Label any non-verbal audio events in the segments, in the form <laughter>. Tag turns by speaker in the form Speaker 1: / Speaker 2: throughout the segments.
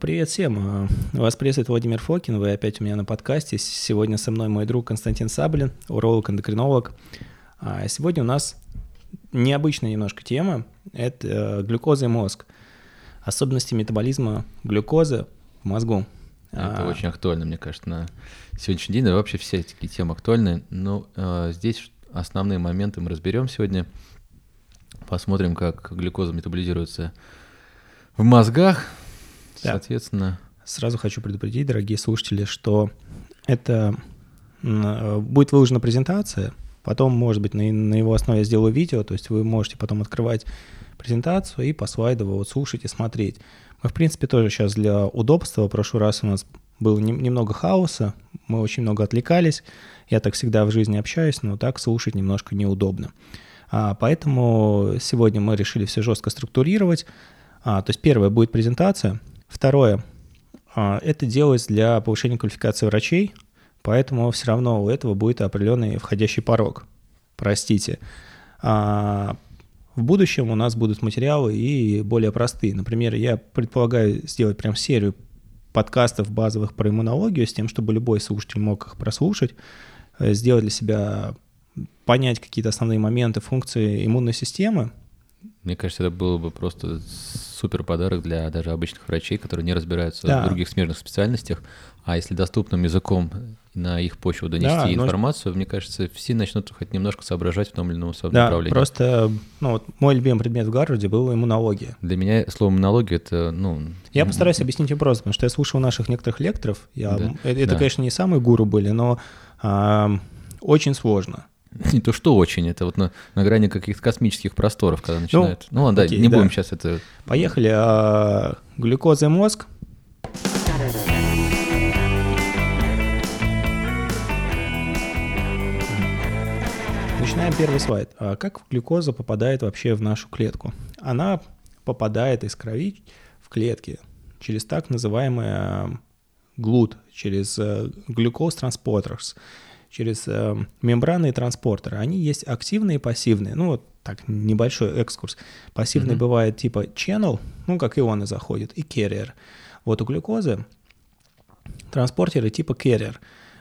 Speaker 1: Привет всем. Вас приветствует Владимир Фокин. Вы опять у меня на подкасте. Сегодня со мной мой друг Константин Саблин, уролог-эндокринолог. А сегодня у нас необычная немножко тема. Это э, глюкоза и мозг. Особенности метаболизма глюкозы в мозгу.
Speaker 2: Это а... очень актуально, мне кажется, на сегодняшний день. Да, вообще все такие темы актуальны. Но э, здесь основные моменты мы разберем сегодня. Посмотрим, как глюкоза метаболизируется в мозгах. Да. Соответственно.
Speaker 1: Сразу хочу предупредить, дорогие слушатели, что это будет выложена презентация, потом, может быть, на, на его основе я сделаю видео, то есть вы можете потом открывать презентацию и по слайдово вот слушать и смотреть. Мы, в принципе, тоже сейчас для удобства, в прошлый раз у нас было не, немного хаоса, мы очень много отвлекались, я так всегда в жизни общаюсь, но так слушать немножко неудобно. А, поэтому сегодня мы решили все жестко структурировать. А, то есть первое будет презентация, второе а, это делается для повышения квалификации врачей, поэтому все равно у этого будет определенный входящий порог. Простите. А, в будущем у нас будут материалы и более простые. Например, я предполагаю сделать прям серию подкастов базовых про иммунологию с тем, чтобы любой слушатель мог их прослушать, э, сделать для себя, понять какие-то основные моменты функции иммунной системы,
Speaker 2: мне кажется, это было бы просто супер подарок для даже обычных врачей, которые не разбираются да. в других смежных специальностях. А если доступным языком на их почву донести да, информацию, но... мне кажется, все начнут хоть немножко соображать в том или ином да, направлении.
Speaker 1: Просто ну, вот мой любимый предмет в Гарварде был иммунология.
Speaker 2: Для меня слово иммунология это, ну...
Speaker 1: Я постараюсь объяснить вопрос, потому что я слушал наших некоторых лекторов. Я, да, это, это да. конечно, не самые гуру были, но а, очень сложно. <laughs>
Speaker 2: Не то что очень, это вот на, на грани каких-то космических просторов, когда начинают. Ну, ну ладно, окей, да, не да. будем сейчас это...
Speaker 1: Поехали. А, глюкоза и мозг. Начинаем первый слайд. А как глюкоза попадает вообще в нашу клетку? Она попадает из крови в клетки через так называемый глут, через глюкоз транспортерс через э, мембраны и транспортеры. Они есть активные и пассивные. Ну, вот так, небольшой экскурс. Пассивный mm-hmm. бывает типа channel, ну, как ионы заходят, и carrier. Вот у глюкозы транспортеры типа carrier.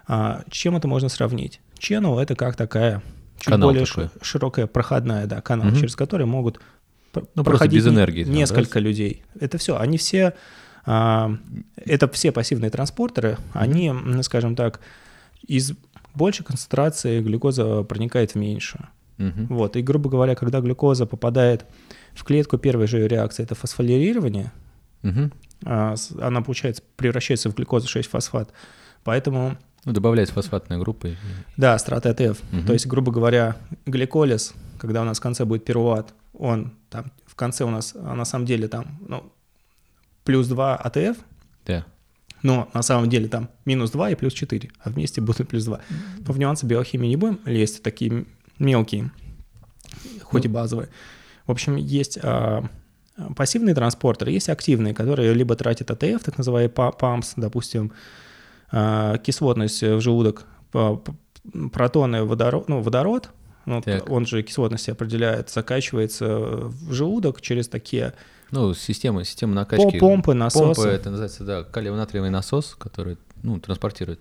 Speaker 1: А, чем это можно сравнить? Channel — это как такая чуть канал более такой. широкая проходная, да, канал, mm-hmm. через который могут ну, проходить без энергии, несколько да? людей. Это все, они все, а, это все пассивные транспортеры, они, скажем так, из больше концентрации глюкоза проникает в меньшую. Угу. Вот, и, грубо говоря, когда глюкоза попадает в клетку, первая же ее реакция – это фосфорилирование. Угу. Она, получается, превращается в глюкозу 6-фосфат. Поэтому…
Speaker 2: Ну, добавляется фосфатная группа.
Speaker 1: Да, трата АТФ. Угу. То есть, грубо говоря, гликолиз, когда у нас в конце будет пируват, он там в конце у нас, а на самом деле там, ну, плюс 2 АТФ, да но на самом деле там минус 2 и плюс 4, а вместе будет плюс 2. Но в нюансы биохимии не будем лезть, такие мелкие, хоть и ну. базовые. В общем, есть а, пассивные транспортеры, есть активные, которые либо тратят АТФ, так называемый ПАМС, допустим, а, кислотность в желудок, протоны, водород, ну, водород, ну, он же кислотность определяет, закачивается в желудок через такие
Speaker 2: ну, система, система накачки.
Speaker 1: Помпы, насосы.
Speaker 2: Помпы, это называется, да, калиево-натриевый насос, который, ну, транспортирует.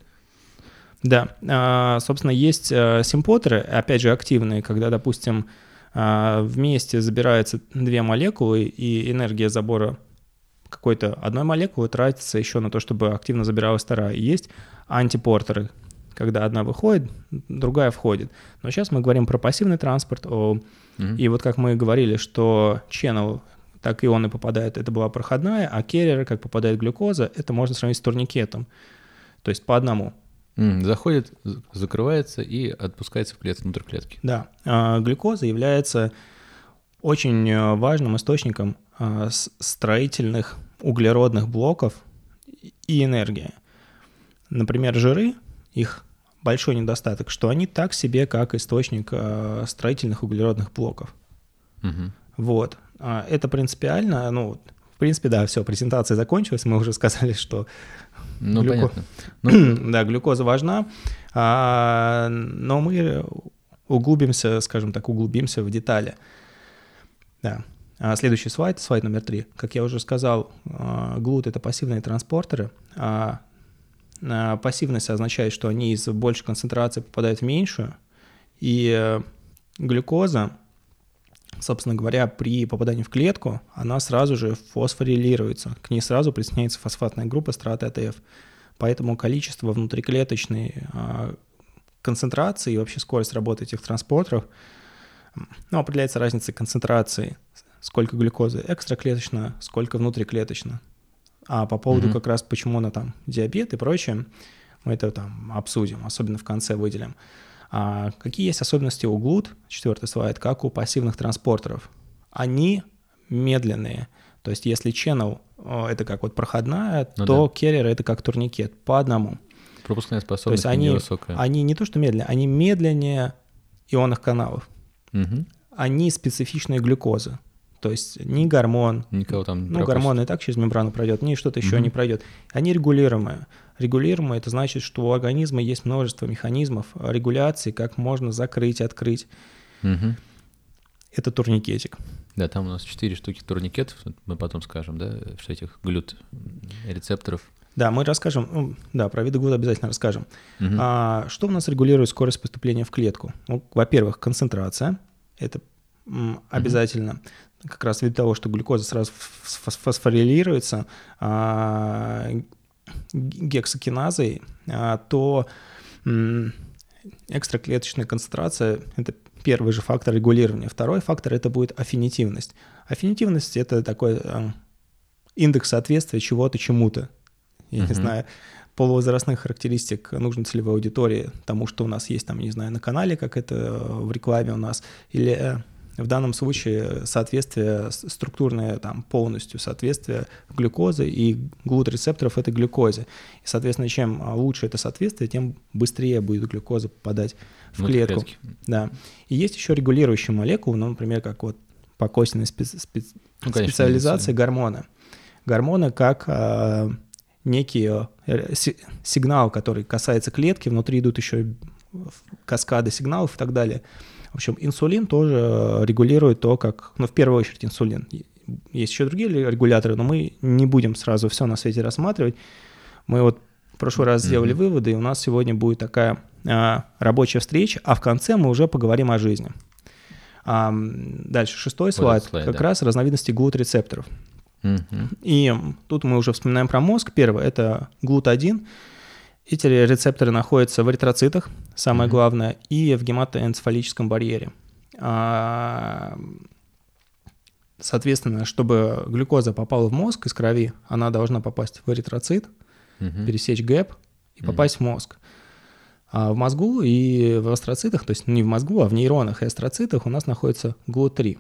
Speaker 1: Да, а, собственно, есть а, симпотеры, опять же, активные, когда, допустим, а, вместе забираются две молекулы, и энергия забора какой-то одной молекулы тратится еще на то, чтобы активно забиралась вторая. И есть антипортеры, когда одна выходит, другая входит. Но сейчас мы говорим про пассивный транспорт. О, mm-hmm. И вот как мы говорили, что channel так ионы попадают, это была проходная, а керреры, как попадает глюкоза, это можно сравнить с турникетом, то есть по одному.
Speaker 2: заходит, закрывается и отпускается в клетку, внутрь клетки.
Speaker 1: Да, а глюкоза является очень э, важным источником а, строительных углеродных блоков и энергии. Например, жиры, их большой недостаток, что они так себе, как источник э, строительных углеродных блоков. Угу. Вот. А, это принципиально, ну, в принципе, да, все, презентация закончилась, мы уже сказали, что
Speaker 2: ну, глюко... понятно. <clears throat>
Speaker 1: Ну... да, глюкоза важна, а, но мы углубимся, скажем так, углубимся в детали. Да. А, следующий слайд, слайд номер три. Как я уже сказал, а, глут — это пассивные транспортеры. А пассивность означает, что они из большей концентрации попадают в меньшую, и э, глюкоза, собственно говоря, при попадании в клетку, она сразу же фосфорилируется, к ней сразу присоединяется фосфатная группа страты АТФ. Поэтому количество внутриклеточной концентрации и вообще скорость работы этих транспортеров ну, определяется разницей концентрации сколько глюкозы экстраклеточно, сколько внутриклеточно. А по поводу mm-hmm. как раз почему она там диабет и прочее, мы это там обсудим, особенно в конце выделим. А какие есть особенности у глут, четвертый слайд, как у пассивных транспортеров? Они медленные. То есть если channel это как вот проходная, ну, то да. carrier это как турникет по одному.
Speaker 2: Пропускная способность
Speaker 1: то есть они,
Speaker 2: невысокая.
Speaker 1: Они не то что медленные, они медленнее ионных каналов.
Speaker 2: Угу.
Speaker 1: Они специфичные глюкозы. То есть ни гормон,
Speaker 2: Никого там
Speaker 1: ну гормон и так через мембрану пройдет, ни что-то еще угу. не пройдет. Они регулируемые. Регулируемые это значит, что у организма есть множество механизмов регуляции, как можно закрыть, открыть.
Speaker 2: Угу.
Speaker 1: Это турникетик.
Speaker 2: Да, там у нас четыре штуки турникетов, мы потом скажем, да, что этих глют рецепторов.
Speaker 1: Да, мы расскажем, ну, да, про виды глюта обязательно расскажем.
Speaker 2: Угу.
Speaker 1: А, что у нас регулирует скорость поступления в клетку? Ну, во-первых, концентрация, это обязательно. Угу как раз ввиду того, что глюкоза сразу фосфорилируется а, гексокиназой, а, то экстраклеточная концентрация – это первый же фактор регулирования. Второй фактор – это будет аффинитивность. Аффинитивность – это такой а, индекс соответствия чего-то чему-то. Я uh-huh. не знаю, полувозрастных характеристик нужной целевой аудитории тому, что у нас есть там, не знаю, на канале, как это в рекламе у нас, или э, в данном случае соответствие структурное там полностью, соответствие глюкозы и глут-рецепторов этой глюкозе. И, соответственно, чем лучше это соответствие, тем быстрее будет глюкоза попадать в клетку. Клетки. Да. И есть еще регулирующие молекулы, ну, например, как вот по костяной специ... специ... ну, конечно, специализации гормоны. Гормоны как а, некий э, сигнал, который касается клетки, внутри идут еще каскады сигналов и так далее. В общем, инсулин тоже э, регулирует то, как, ну, в первую очередь инсулин. Есть еще другие регуляторы, но мы не будем сразу все на свете рассматривать. Мы вот в прошлый раз сделали mm-hmm. выводы, и у нас сегодня будет такая а, рабочая встреча, а в конце мы уже поговорим о жизни. А, дальше, шестой слайд, слайд как да. раз разновидности глут-рецепторов.
Speaker 2: Mm-hmm.
Speaker 1: И тут мы уже вспоминаем про мозг. Первое – это глут-1. Эти рецепторы находятся в эритроцитах, самое mm-hmm. главное, и в гематоэнцефалическом барьере. А, соответственно, чтобы глюкоза попала в мозг из крови, она должна попасть в эритроцит,
Speaker 2: mm-hmm.
Speaker 1: пересечь гэп и попасть mm-hmm. в мозг. А в мозгу и в астроцитах, то есть не в мозгу, а в нейронах и астроцитах у нас находится ГЛУ-3.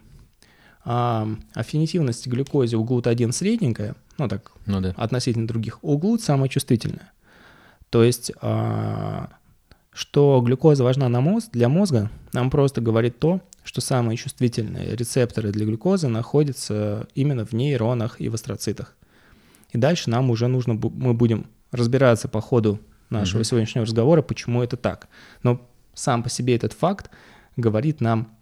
Speaker 1: А аффинитивность глюкозе у ГЛУТ-1 средненькая, ну так,
Speaker 2: ну, да.
Speaker 1: относительно других, у ГЛУТ самая чувствительная. То есть, а, что глюкоза важна на мозг, для мозга, нам просто говорит то, что самые чувствительные рецепторы для глюкозы находятся именно в нейронах и в астроцитах. И дальше нам уже нужно, мы будем разбираться по ходу нашего mm-hmm. сегодняшнего разговора, почему это так. Но сам по себе этот факт говорит нам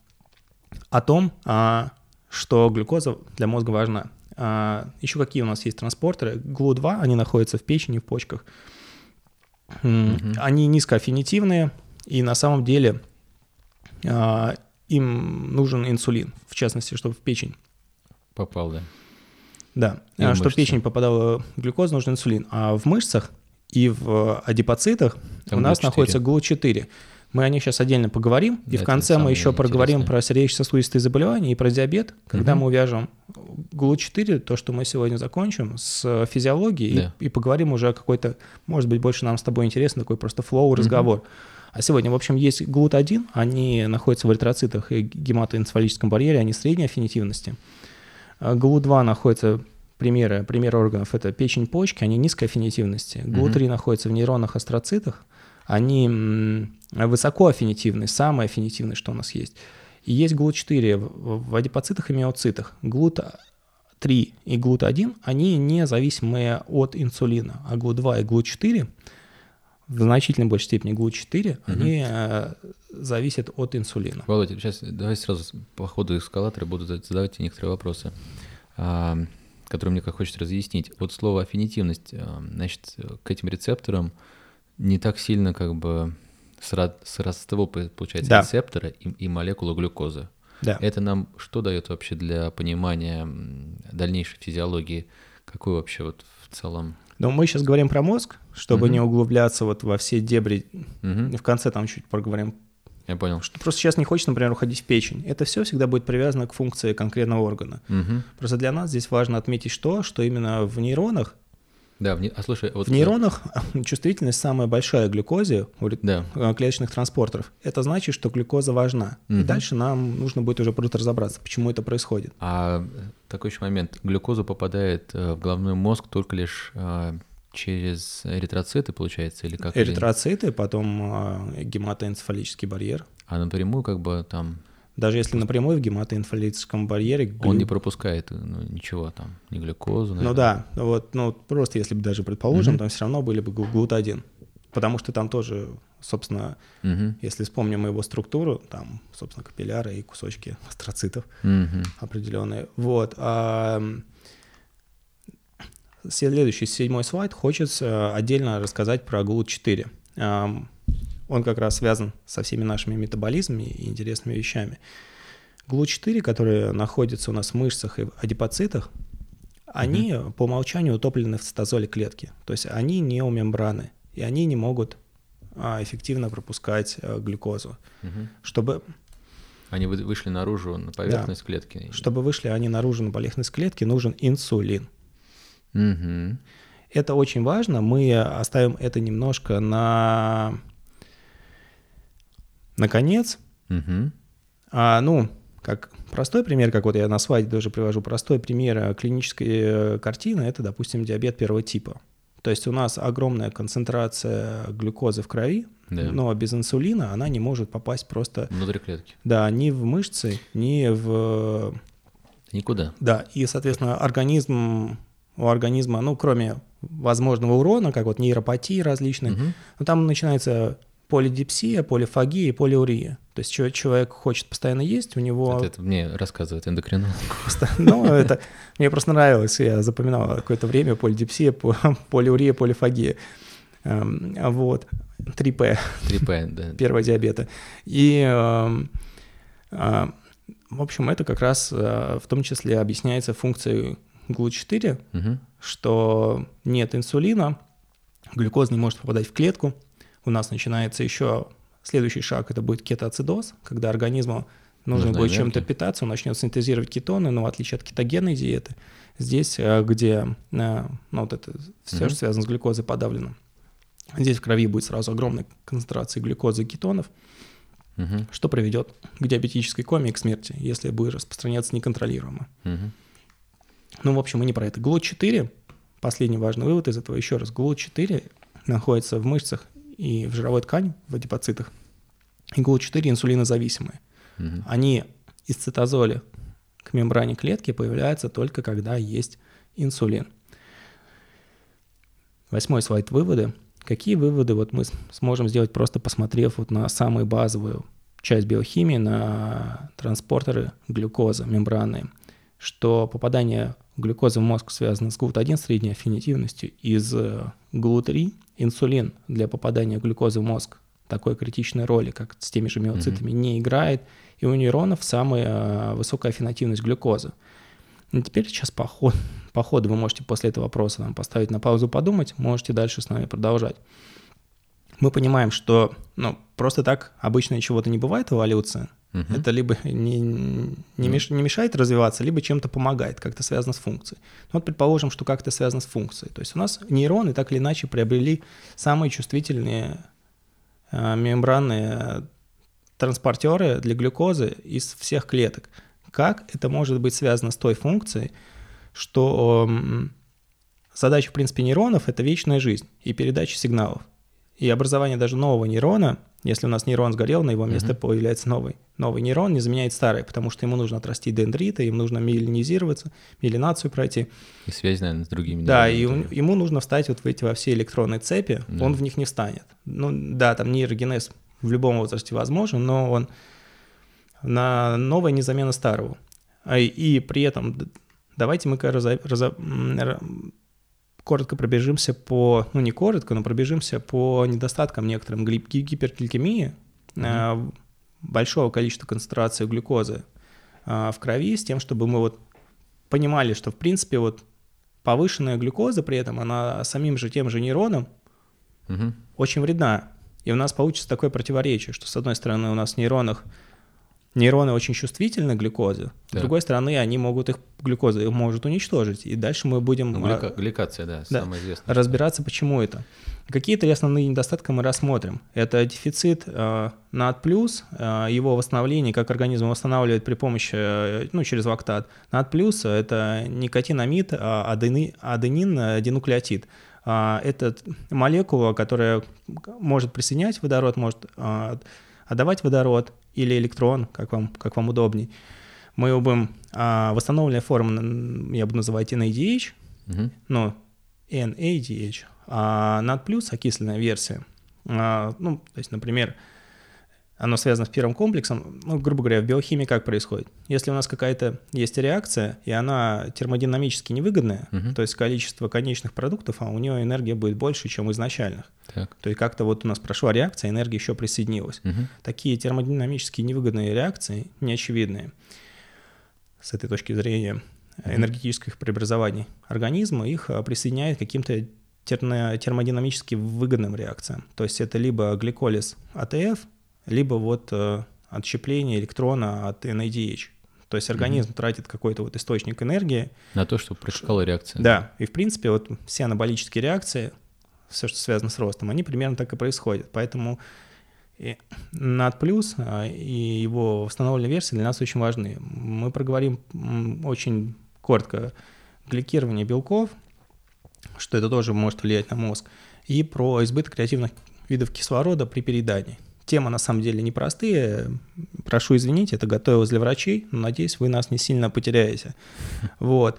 Speaker 1: о том, а, что глюкоза для мозга важна. А, еще какие у нас есть транспортеры? ГЛУ-2, они находятся в печени, в почках. Mm-hmm. Они низкоаффинитивные, и на самом деле а, им нужен инсулин, в частности, чтобы в печень.
Speaker 2: Попал, да.
Speaker 1: Да, и а, чтобы в печень попадала глюкоза, нужен инсулин. А в мышцах и в адипоцитах Там у нас GLUT4. находится ГЛУ-4. Мы о них сейчас отдельно поговорим, да, и в конце мы еще проговорим про сердечно-сосудистые заболевания и про диабет, когда угу. мы увяжем ГЛУ-4, то, что мы сегодня закончим, с физиологией, да. и, и поговорим уже о какой-то, может быть, больше нам с тобой интересно, такой просто флоу, разговор. Угу. А сегодня, в общем, есть ГЛУТ-1, они находятся в эритроцитах и гематоэнцефалическом барьере, они средней аффинитивности. А ГЛУ-2 находится примеры, примеры органов – это печень, почки, они низкой аффинитивности. ГЛУ-3 находится в нейронах, астроцитах, они высоко аффинитивные, самые аффинитивные, что у нас есть. И есть ГЛУТ-4 в адипоцитах и миоцитах. ГЛУТ-3 и ГЛУТ-1, они не зависимые от инсулина, а ГЛУТ-2 и ГЛУТ-4 в значительно большей степени ГЛУ-4, они э, зависят от инсулина.
Speaker 2: Володя, сейчас давай сразу по ходу эскалатора буду задавать тебе некоторые вопросы, а, которые мне как хочется разъяснить. Вот слово аффинитивность, а, значит, к этим рецепторам не так сильно как бы сродство, получается,
Speaker 1: Да.
Speaker 2: рецептора и, и молекулы глюкозы.
Speaker 1: Да.
Speaker 2: Это нам что дает вообще для понимания дальнейшей физиологии? Какой вообще вот в целом...
Speaker 1: Но мы сейчас говорим про мозг, чтобы
Speaker 2: Мгм.
Speaker 1: не углубляться вот во все дебри.
Speaker 2: Мгм,
Speaker 1: В конце там чуть проговорим.
Speaker 2: я понял.
Speaker 1: Что просто сейчас не хочется, например, уходить в печень. Это все всегда будет привязано к функции конкретного органа.
Speaker 2: Мгм.
Speaker 1: Просто для нас здесь важно отметить что, что именно в нейронах,
Speaker 2: Да, в не- а слушай, вот...
Speaker 1: в нейронах <laughs> чувствительность самая большая к глюкозе у
Speaker 2: Да,
Speaker 1: э, клеточных транспортеров. Это значит, что глюкоза важна. И
Speaker 2: Мгм.
Speaker 1: дальше нам нужно будет уже просто разобраться, почему это происходит.
Speaker 2: А э, такой еще момент. Глюкоза попадает э, в головной мозг только лишь через эритроциты, получается, или как?
Speaker 1: Эритроциты, потом гематоэнцефалический барьер.
Speaker 2: А напрямую как бы там
Speaker 1: Даже если напрямую в гематоэнцефалическом барьере...
Speaker 2: он не
Speaker 1: глю-
Speaker 2: пропускает э, ну, ничего там, ни глюкозу.
Speaker 1: Ну
Speaker 2: наверное.
Speaker 1: да, вот, ну просто если бы даже предположим,
Speaker 2: Мгм.
Speaker 1: там все равно были бы гл- глут-1. Потому что там тоже, собственно,
Speaker 2: Мгм,
Speaker 1: если вспомним его структуру, там, собственно, капилляры и кусочки <laughs> астроцитов
Speaker 2: мгм.
Speaker 1: определенные. Вот. а, Следующий, седьмой слайд, хочется отдельно рассказать про GLUT4. Он как раз связан со всеми нашими метаболизмами и интересными вещами. GLUT4, которые находятся у нас в мышцах и в адипоцитах, они по умолчанию утоплены в цитозоле клетки. То есть они не у мембраны, и они не могут а, эффективно пропускать а, глюкозу.
Speaker 2: Мгм.
Speaker 1: Чтобы
Speaker 2: Они вы- вышли наружу на поверхность клетки.
Speaker 1: Чтобы вышли они наружу на поверхность клетки, нужен инсулин.
Speaker 2: Мгм.
Speaker 1: Это очень важно. Мы оставим это немножко на наконец.
Speaker 2: Мгм.
Speaker 1: А, ну, как простой пример, как вот я на слайде тоже привожу, простой пример э, клинической э, картины, это, допустим, диабет первого типа. То есть у нас огромная концентрация глюкозы в крови,
Speaker 2: Да.
Speaker 1: но без инсулина она не может попасть просто,
Speaker 2: Внутри клетки.
Speaker 1: да, ни в мышцы, ни в
Speaker 2: Никуда.
Speaker 1: Да, и, соответственно, организм, у организма, ну, кроме возможного урона, как вот нейропатии различные,
Speaker 2: Мгм.
Speaker 1: ну, там начинается полидипсия, полифагия и полиурия. То есть человек хочет постоянно есть, у него...
Speaker 2: Это, это мне рассказывает эндокринолог.
Speaker 1: просто- Ну, это мне просто нравилось, я запоминал какое-то время полидипсия, по- полиурия, полифагия. Эм, Вот, 3П.
Speaker 2: 3П, да.
Speaker 1: первого диабета. И, эм, а, в общем, это как раз э, в том числе объясняется функцией GLUT4,
Speaker 2: Мгм.
Speaker 1: что нет инсулина, глюкоза не может попадать в клетку. У нас начинается еще следующий шаг, это будет кетоацидоз, когда организму нужно
Speaker 2: Нужна
Speaker 1: будет чем-то питаться, он начнет синтезировать кетоны, но в отличие от кетогенной диеты, здесь, э, где э, ну, вот это все,
Speaker 2: Мгм.
Speaker 1: что связано с глюкозой, подавлено. Здесь в крови будет сразу огромная концентрация глюкозы и кетонов,
Speaker 2: Мгм.
Speaker 1: что приведет к диабетической коме и к смерти, если будет распространяться неконтролируемо.
Speaker 2: Мгм.
Speaker 1: Ну, в общем, мы не про это. ГЛУТ-4, последний важный вывод из этого еще раз. ГЛУТ-4 находится в мышцах и в жировой ткани, в адипоцитах. И ГЛУТ-4 инсулинозависимые.
Speaker 2: Мгм.
Speaker 1: Они из цитозоля к мембране клетки появляются только когда есть инсулин. Восьмой слайд выводы. Какие выводы вот мы сможем сделать, просто посмотрев вот на самую базовую часть биохимии, на транспортеры глюкозы мембранные, что попадание глюкозы в мозг связано с GLUT1 средней аффинитивностью, из э, GLUT3 инсулин для попадания глюкозы в мозг такой критичной роли, как с теми же миоцитами, не играет, и у нейронов самая э, высокая аффинитивность глюкозы. Ну, теперь сейчас по, ход- <laughs> по ходу вы можете после этого вопроса там, поставить на паузу, подумать, можете дальше с нами продолжать. Мы понимаем, что ну, просто так обычно чего-то не бывает в
Speaker 2: Мгм.
Speaker 1: Это либо не, не, меш- не мешает развиваться, либо чем-то помогает, как-то связано с функцией. Ну, вот предположим, что как-то связано с функцией. То есть у нас нейроны так или иначе приобрели самые чувствительные э, мембранные транспортеры для глюкозы из всех клеток. Как это может быть связано с той функцией, что м, задача, в принципе, нейронов — это вечная жизнь и передача сигналов. И образование даже нового нейрона Если у нас нейрон сгорел, на его место
Speaker 2: Мгм.
Speaker 1: появляется новый. Новый нейрон не заменяет старый, потому что ему нужно отрастить дендриты, им нужно миелинизироваться, миелинацию пройти.
Speaker 2: И связь, наверное, с другими.
Speaker 1: Да, и он- ему нужно встать вот в эти во все электронные цепи,
Speaker 2: Да.
Speaker 1: он в них не встанет. Ну да, там нейрогенез в любом возрасте возможен, но он на новое не замена старого. А и, и при этом давайте мы разо- разо- коротко пробежимся по, ну не коротко, но пробежимся по недостаткам некоторым гли- ги- гипергликемии, а, большого количества концентрации глюкозы а, в крови, с тем, чтобы мы вот понимали, что в принципе вот повышенная глюкоза при этом, она самим же тем же нейронам
Speaker 2: Мгм.
Speaker 1: очень вредна. И у нас получится такое противоречие, что с одной стороны у нас в нейронах нейроны очень чувствительны к глюкозе, с
Speaker 2: Так.
Speaker 1: другой стороны они могут их, глюкоза их может уничтожить. И дальше мы будем
Speaker 2: Ну,
Speaker 1: а,
Speaker 2: глика- гликация, да,
Speaker 1: да.
Speaker 2: самое известное.
Speaker 1: разбираться, почему это. Какие-то основные недостатки мы рассмотрим. Это дефицит э, НАД+, э, его восстановление, как организм восстанавливает при помощи, э, ну, через лактат. НАД+, это никотинамид, а адени- аденин, э, динуклеотид. А, Это молекула, которая может присоединять водород, может а, отдавать водород или электрон, как вам, как вам удобней. Мы его будем... а, Восстановленная форма, я буду называть NADH,
Speaker 2: Мгм.
Speaker 1: ну, NADH, а NAD+, окисленная версия, а, ну, то есть, например, оно связано с первым комплексом, ну, грубо говоря, в биохимии как происходит? Если у нас какая-то есть реакция, и она термодинамически невыгодная,
Speaker 2: Мгм.
Speaker 1: то есть количество конечных продуктов, а у нее энергия будет больше, чем изначальных.
Speaker 2: Так.
Speaker 1: То есть как-то вот у нас прошла реакция, энергия еще присоединилась.
Speaker 2: Мгм.
Speaker 1: Такие термодинамически невыгодные реакции, неочевидные с этой точки зрения энергетических преобразований организма, их а, присоединяет к каким-то термодинамически выгодным реакциям. То есть это либо гликолиз АТФ, либо вот э, отщепление электрона от NADH. То есть организм тратит какой-то вот источник энергии.
Speaker 2: На то, чтобы протекала реакция.
Speaker 1: Да, и в принципе вот все анаболические реакции, все, что связано с ростом, они примерно так и происходят. Поэтому и NAD+, а, и его восстановленные версии для нас очень важны. Мы проговорим очень коротко гликирование белков, что это тоже может влиять на мозг, и про избыток креативных видов кислорода при переедании. Тема на самом деле непростые. Прошу извинить, это готовилось для врачей, но надеюсь, вы нас не сильно потеряете. <laughs> Вот.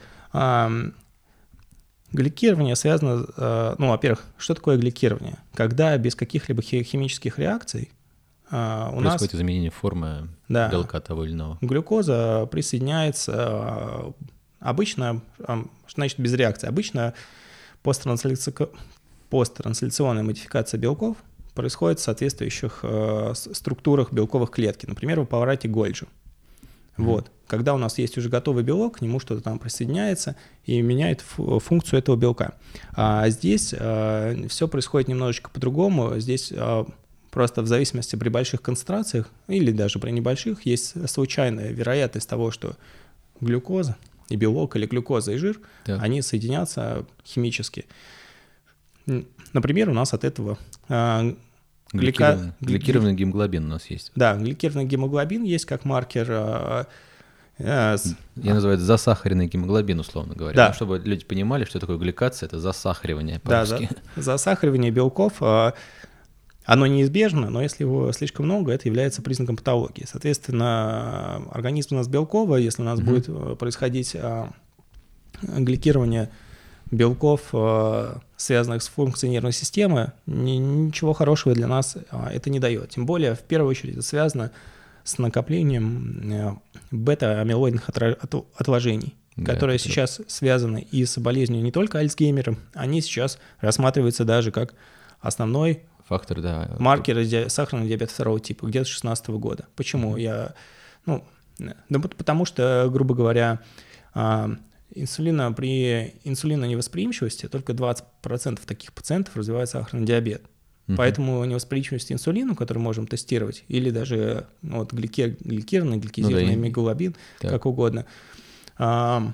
Speaker 1: Гликирование связано, э, ну, во-первых, что такое гликирование? Когда без каких-либо хи- химических реакций а, у нас
Speaker 2: Происходит изменение формы
Speaker 1: Да.
Speaker 2: белка того или иного.
Speaker 1: глюкоза присоединяется а, обычно, значит без реакции? Обычно посттрансляци- посттрансляционная модификация белков происходит в соответствующих э, структурах белковых клетки, например, в аппарате Гольджи. Вот. Когда у нас есть уже готовый белок, к нему что-то там присоединяется и меняет фу- функцию этого белка. А здесь все происходит немножечко по-другому. Здесь а, просто в зависимости при больших концентрациях или даже при небольших есть случайная вероятность того, что глюкоза и белок или глюкоза и жир,
Speaker 2: Так.
Speaker 1: они соединятся химически. Например, у нас от этого глика-
Speaker 2: Гликированный, гликированный гемоглобин у нас есть.
Speaker 1: да, гликированный гемоглобин есть как маркер а, а,
Speaker 2: Я называю это засахаренный гемоглобин, условно говоря.
Speaker 1: Да.
Speaker 2: Ну, чтобы люди понимали, что такое гликация, это засахаривание
Speaker 1: Да,
Speaker 2: по-русски.
Speaker 1: да. <laughs> Засахаривание белков, а, оно неизбежно, но если его слишком много, это является признаком патологии. Соответственно, организм у нас белковый, если у нас
Speaker 2: Мгм.
Speaker 1: будет э, происходить а, гликирование белков, а, связанных с функцией нервной системы, ни- ничего хорошего для нас а, это не дает. Тем более, в первую очередь, это связано с накоплением э, бета-амилоидных отложений,
Speaker 2: Да,
Speaker 1: которые сейчас связаны и с болезнью не только Альцгеймера, они сейчас рассматриваются даже как основной
Speaker 2: Фактор, да.
Speaker 1: маркер ди- сахарного диабета второго типа, где-то с 16 года. Почему? Я, ну, да потому что, грубо говоря, а, инсулина при инсулиноневосприимчивости только 20% таких пациентов развивает сахарный диабет.
Speaker 2: Мгм.
Speaker 1: Поэтому невосприимчивость инсулину, которую можем тестировать, или даже ну, вот, глике- гликированный, гликизированный
Speaker 2: и-
Speaker 1: меглобин,
Speaker 2: Так.
Speaker 1: как угодно, а,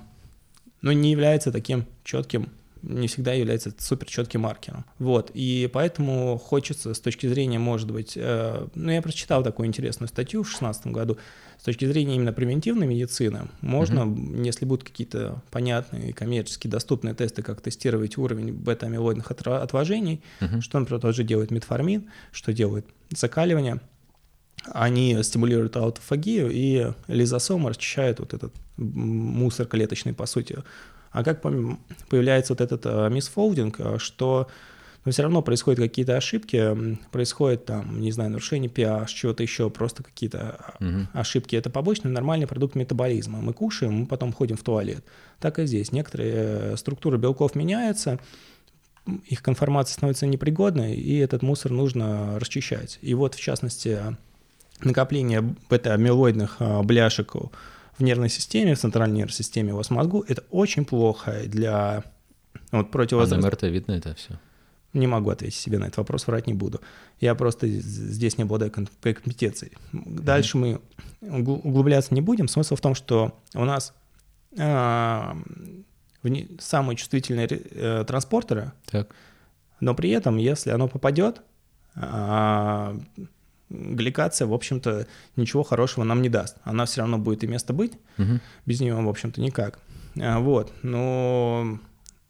Speaker 1: но не является таким четким не всегда является супер четким маркером. Вот, и поэтому хочется с точки зрения, может быть, э, ну, я прочитал такую интересную статью в 2016 году, с точки зрения именно превентивной медицины, можно, mm-hmm. если будут какие-то понятные коммерчески доступные тесты, как тестировать уровень бета-амилоидных отложений, mm-hmm. что, например, тоже делает метформин, что делает закаливание, они стимулируют аутофагию, и лизосомы расчищают вот этот мусор клеточный, по сути. А как появляется вот этот э, мисфолдинг, э, что но все равно происходят какие-то ошибки, происходит там, не знаю, нарушение pH, чего-то еще, просто какие-то угу. ошибки. Это побочный нормальный продукт метаболизма. Мы кушаем, мы потом ходим в туалет. Так и здесь. Некоторые структуры белков меняются, их конформация становится непригодной, и этот мусор нужно расчищать. И вот, в частности, накопление бета-амилоидных бляшек в нервной системе, в центральной нервной системе у вас в мозгу, это очень плохо для вот, противовоздействия.
Speaker 2: А на МРТ видно это все?
Speaker 1: Не могу ответить себе на этот вопрос, врать не буду. Я просто здесь не обладаю компетенцией. Дальше мы углубляться не будем. Смысл в том, что у нас э, самые чувствительные э, транспортеры, так. но при этом, если оно попадет, э, гликация, в общем-то, ничего хорошего нам не даст. Она все равно будет и место быть, угу. без нее, в общем-то, никак. А, вот, но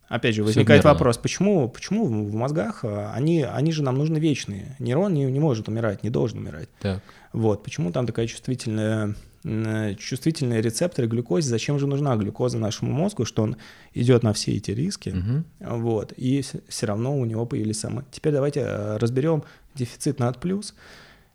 Speaker 1: опять же возникает вопрос, почему, почему в мозгах а, они, они же нам нужны вечные. Нейрон не, не может умирать, не должен умирать. Так. Вот, почему там такая чувствительная чувствительные рецепторы глюкозе, зачем же нужна глюкоза нашему мозгу, что он идет на все эти риски, угу. вот, и все равно у него появились самые. Теперь давайте а, разберем дефицит над плюс.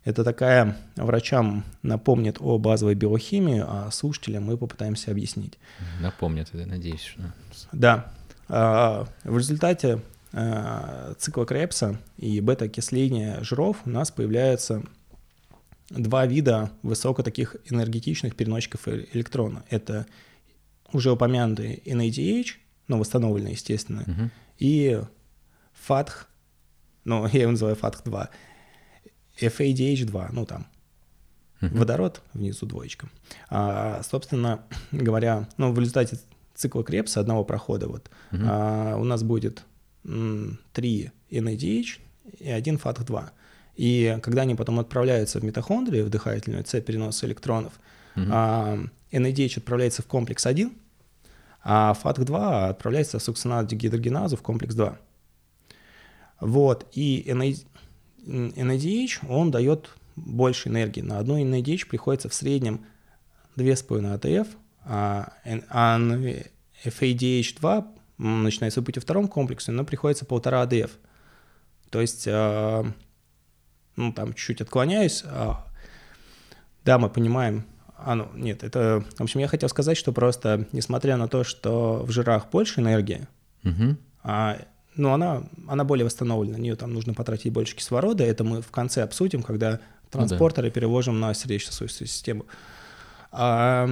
Speaker 1: Это такая, врачам напомнит о базовой биохимии, а слушателям мы попытаемся объяснить.
Speaker 2: Напомнят, я надеюсь. Что...
Speaker 1: Да. А, в результате а, цикла Крепса и бета-окисления жиров у нас появляются два вида высоко таких энергетичных переносчиков электрона. Это уже упомянутый NADH, ну, восстановленный, естественно, угу. и FATH, ну, я его называю FATH-2, FADH2, ну там, водород внизу двоечка. А, собственно говоря, ну, в результате цикла Крепса одного прохода вот uh-huh. а, у нас будет м, 3 NADH и один FATH2. И когда они потом отправляются в митохондрии, в дыхательную цепь переноса электронов, uh-huh. а, NADH отправляется в комплекс 1, а FATH2 отправляется в сукцинат-дегидрогеназу в комплекс 2. Вот, и NADH, NADH, он дает больше энергии. На одну NADH приходится в среднем 2,5 АТФ, а, а FADH2 начинается быть во втором комплексе, но приходится полтора АДФ. То есть, а, ну, там чуть-чуть отклоняюсь. А, да, мы понимаем, а, ну, нет, это, в общем, я хотел сказать, что просто, несмотря на то, что в жирах больше энергии, угу. а но она, она более восстановлена, на нее там нужно потратить больше кислорода, это мы в конце обсудим, когда транспортеры ну, да. переложим на сердечно-сосудистую систему. А,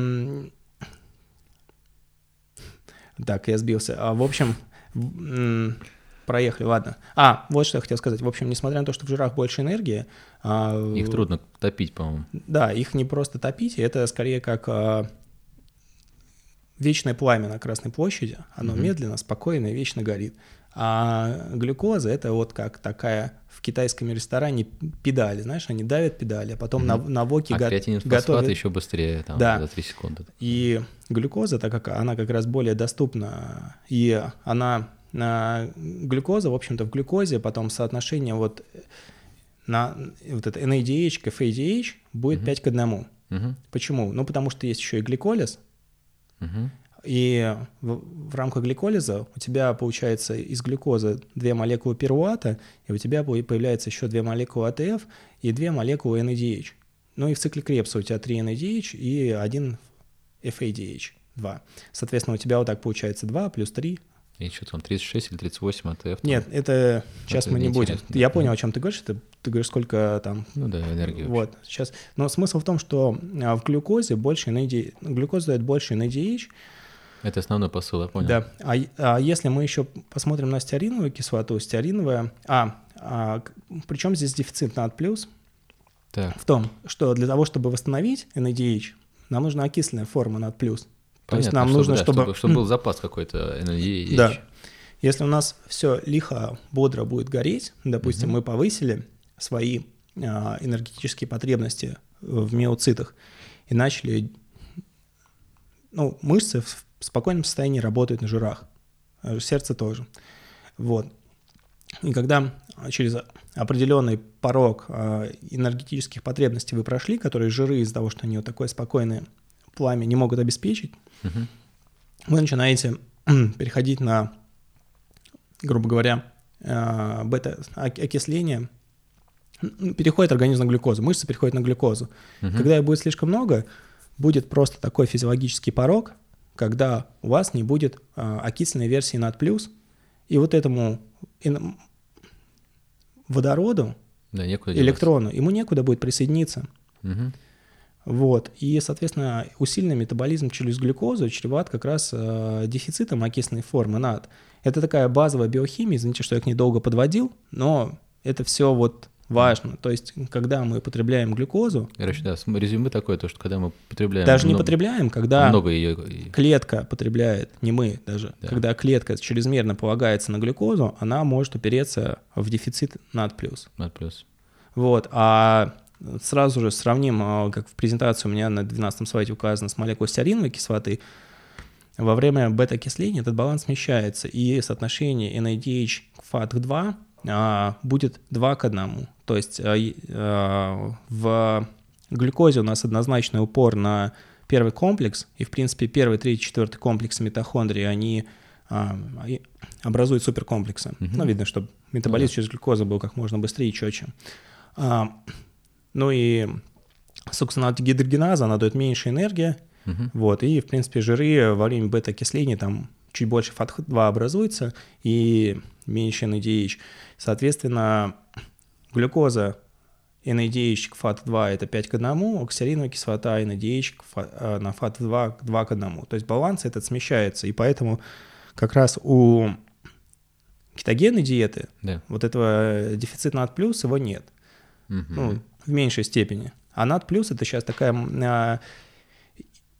Speaker 1: так, я сбился. А, в общем, проехали, ладно. А, вот что я хотел сказать. В общем, несмотря на то, что в жирах больше энергии...
Speaker 2: А, их трудно топить, по-моему.
Speaker 1: Да, их не просто топить, это скорее как а, вечное пламя на Красной площади. Оно угу. медленно, спокойно и вечно горит. А глюкоза это вот как такая в китайском ресторане педали, знаешь, они давят педали, а потом mm-hmm. на, на воке
Speaker 2: а го- готовят. еще быстрее, там, да. за 3 секунды.
Speaker 1: И глюкоза, так как она как раз более доступна, и она, на глюкоза, в общем-то, в глюкозе потом соотношение вот на вот это NADH к FADH будет mm-hmm. 5 к 1. Mm-hmm. Почему? Ну, потому что есть еще и гликолиз, mm-hmm. И в, в рамках гликолиза у тебя получается из глюкозы две молекулы пирувата, и у тебя появляется еще две молекулы АТФ и две молекулы NADH. Ну и в цикле Кребса у тебя три NADH и один FADH, 2. Соответственно, у тебя вот так получается 2 плюс 3.
Speaker 2: И что там, 36 или 38 АТФ? Там?
Speaker 1: Нет, это сейчас это мы не будем. Я понял, о чем ты говоришь. Ты, ты говоришь, сколько там...
Speaker 2: Ну да, энергии.
Speaker 1: Вот, сейчас. Но смысл в том, что а, в глюкозе больше NADH, глюкоза дает больше NADH,
Speaker 2: это основной посыл, я понял.
Speaker 1: Да. А, а если мы еще посмотрим на стеариновую кислоту, стеариновая... А, а причем здесь дефицит над плюс? Так. В том, что для того, чтобы восстановить NADH, нам нужна окисленная форма над плюс.
Speaker 2: Понятно, То есть нам чтобы, нужно, да, чтобы... чтобы... Чтобы был запас какой-то NADH.
Speaker 1: Да. Если у нас все лихо, бодро будет гореть, допустим,
Speaker 2: Мгм.
Speaker 1: мы повысили свои а, энергетические потребности в миоцитах и начали, ну, мышцы в спокойном состоянии работают на жирах, э, сердце тоже. Вот. И когда через определенный порог а, энергетических потребностей вы прошли, которые жиры из-за того, что они вот такое спокойное пламя не могут обеспечить,
Speaker 2: Мгм.
Speaker 1: вы начинаете переходить на, грубо говоря, э, бета-окисление, переходит организм на глюкозу, мышцы переходят на глюкозу.
Speaker 2: Мгм.
Speaker 1: Когда их будет слишком много, будет просто такой физиологический порог, когда у вас не будет а, окисленной версии над плюс, и вот этому водороду,
Speaker 2: Да,
Speaker 1: электрону, ему некуда будет присоединиться.
Speaker 2: Мгм.
Speaker 1: Вот. И, соответственно, усиленный метаболизм через глюкозу чреват как раз э, дефицитом окисленной формы НАД. Это такая базовая биохимия, извините, что я к ней долго подводил, но это все вот важно. То есть, когда мы потребляем глюкозу,
Speaker 2: Короче, да, резюме такое, то, что когда мы потребляем...
Speaker 1: даже не
Speaker 2: много-
Speaker 1: потребляем, когда
Speaker 2: Много ее...
Speaker 1: клетка потребляет, не мы даже,
Speaker 2: Да.
Speaker 1: когда клетка чрезмерно полагается на глюкозу, она может упереться в дефицит НАД+.
Speaker 2: Над плюс.
Speaker 1: Вот, а сразу же сравним, а, как в презентации у меня на 12 слайде указано, с молекулой стеариновой кислоты. Во время бета-окисления этот баланс смещается, и соотношение NADH к FAT2 а, будет 2 к 1. То есть а, а, в глюкозе у нас однозначный упор на первый комплекс, и, в принципе, первый, третий, четвертый комплексы митохондрии, они а, образуют суперкомплексы.
Speaker 2: Мгм.
Speaker 1: Ну, видно, чтобы метаболизм
Speaker 2: да.
Speaker 1: через глюкозу был как можно быстрее и четче. А, ну и сукцинатогидрогеназа, она дает меньше энергии,
Speaker 2: Мгм.
Speaker 1: вот, и, в принципе, жиры во время бета-окисления там чуть больше FAT2 образуется и меньше NADH. Соответственно, глюкоза NADH к FAT2 это 5 к 1, оксалиновая кислота NADH э, на FAT2 к 2 к 1. То есть баланс этот смещается, и поэтому как раз у кетогенной диеты
Speaker 2: Да.
Speaker 1: вот этого дефицита над плюс его нет
Speaker 2: Мгм.
Speaker 1: ну, в меньшей степени. А над плюс это сейчас такая а,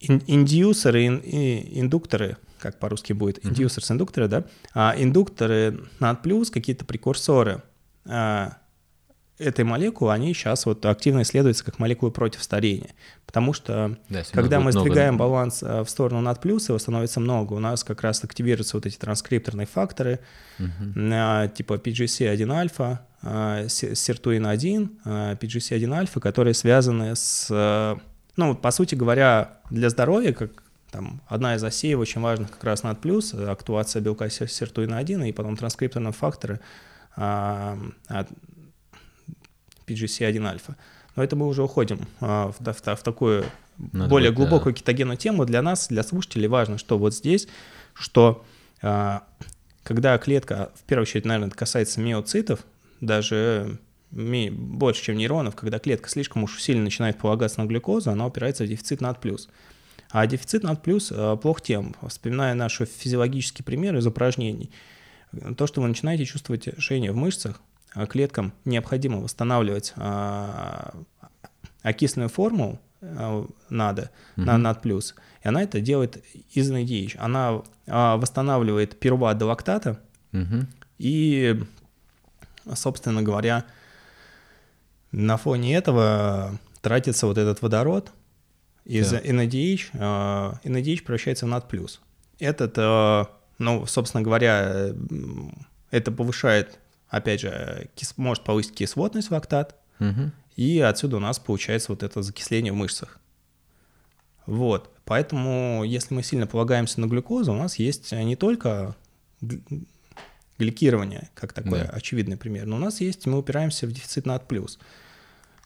Speaker 1: ин- индюсеры, индукторы, как по-русски будет, индюсерс, индукторы, да, а индукторы над плюс, какие-то прекурсоры а, этой молекулы, они сейчас вот активно исследуются как молекулы против старения, потому что
Speaker 2: Да,
Speaker 1: когда мы
Speaker 2: будет много-
Speaker 1: сдвигаем баланс а, в сторону над плюс, его становится много, у нас как раз активируются вот эти транскрипторные факторы,
Speaker 2: Мгм.
Speaker 1: а, типа PGC1-альфа, а, се- сиртуин-1, а, PGC1-альфа, которые связаны с, ну, по сути говоря, для здоровья, как там одна из осей очень важных как раз над плюс, э, актуация белка сир- сиртуина-1 и потом транскрипторные факторы а, от PGC1-альфа. Но это мы уже уходим а, в, в- в такую
Speaker 2: Надо
Speaker 1: более
Speaker 2: да.
Speaker 1: глубокую кетогенную тему. Для нас, для слушателей важно, что вот здесь, что а, когда клетка, в первую очередь, наверное, это касается миоцитов, даже ми- больше, чем нейронов, когда клетка слишком уж сильно начинает полагаться на глюкозу, она упирается в дефицит над плюс. А дефицит над плюс э, плох тем, вспоминая наши физиологические примеры из упражнений, то, что вы начинаете чувствовать жжение в мышцах, а клеткам необходимо восстанавливать а, окисленную форму надо на
Speaker 2: Мгм.
Speaker 1: над плюс, и она это делает из NADH. Она а, восстанавливает пируват до лактата,
Speaker 2: Мгм.
Speaker 1: и, собственно говоря, на фоне этого тратится вот этот водород из
Speaker 2: Да.
Speaker 1: NADH, а, NADH превращается в плюс. Этот, а, ну, собственно говоря, м, это повышает, опять же, кис- может повысить кислотность в лактат,
Speaker 2: Мгм.
Speaker 1: и отсюда у нас получается вот это закисление в мышцах. Вот. Поэтому, если мы сильно полагаемся на глюкозу, у нас есть не только гликирование, как такой
Speaker 2: Да.
Speaker 1: очевидный пример, но у нас есть, мы упираемся в дефицит над плюс.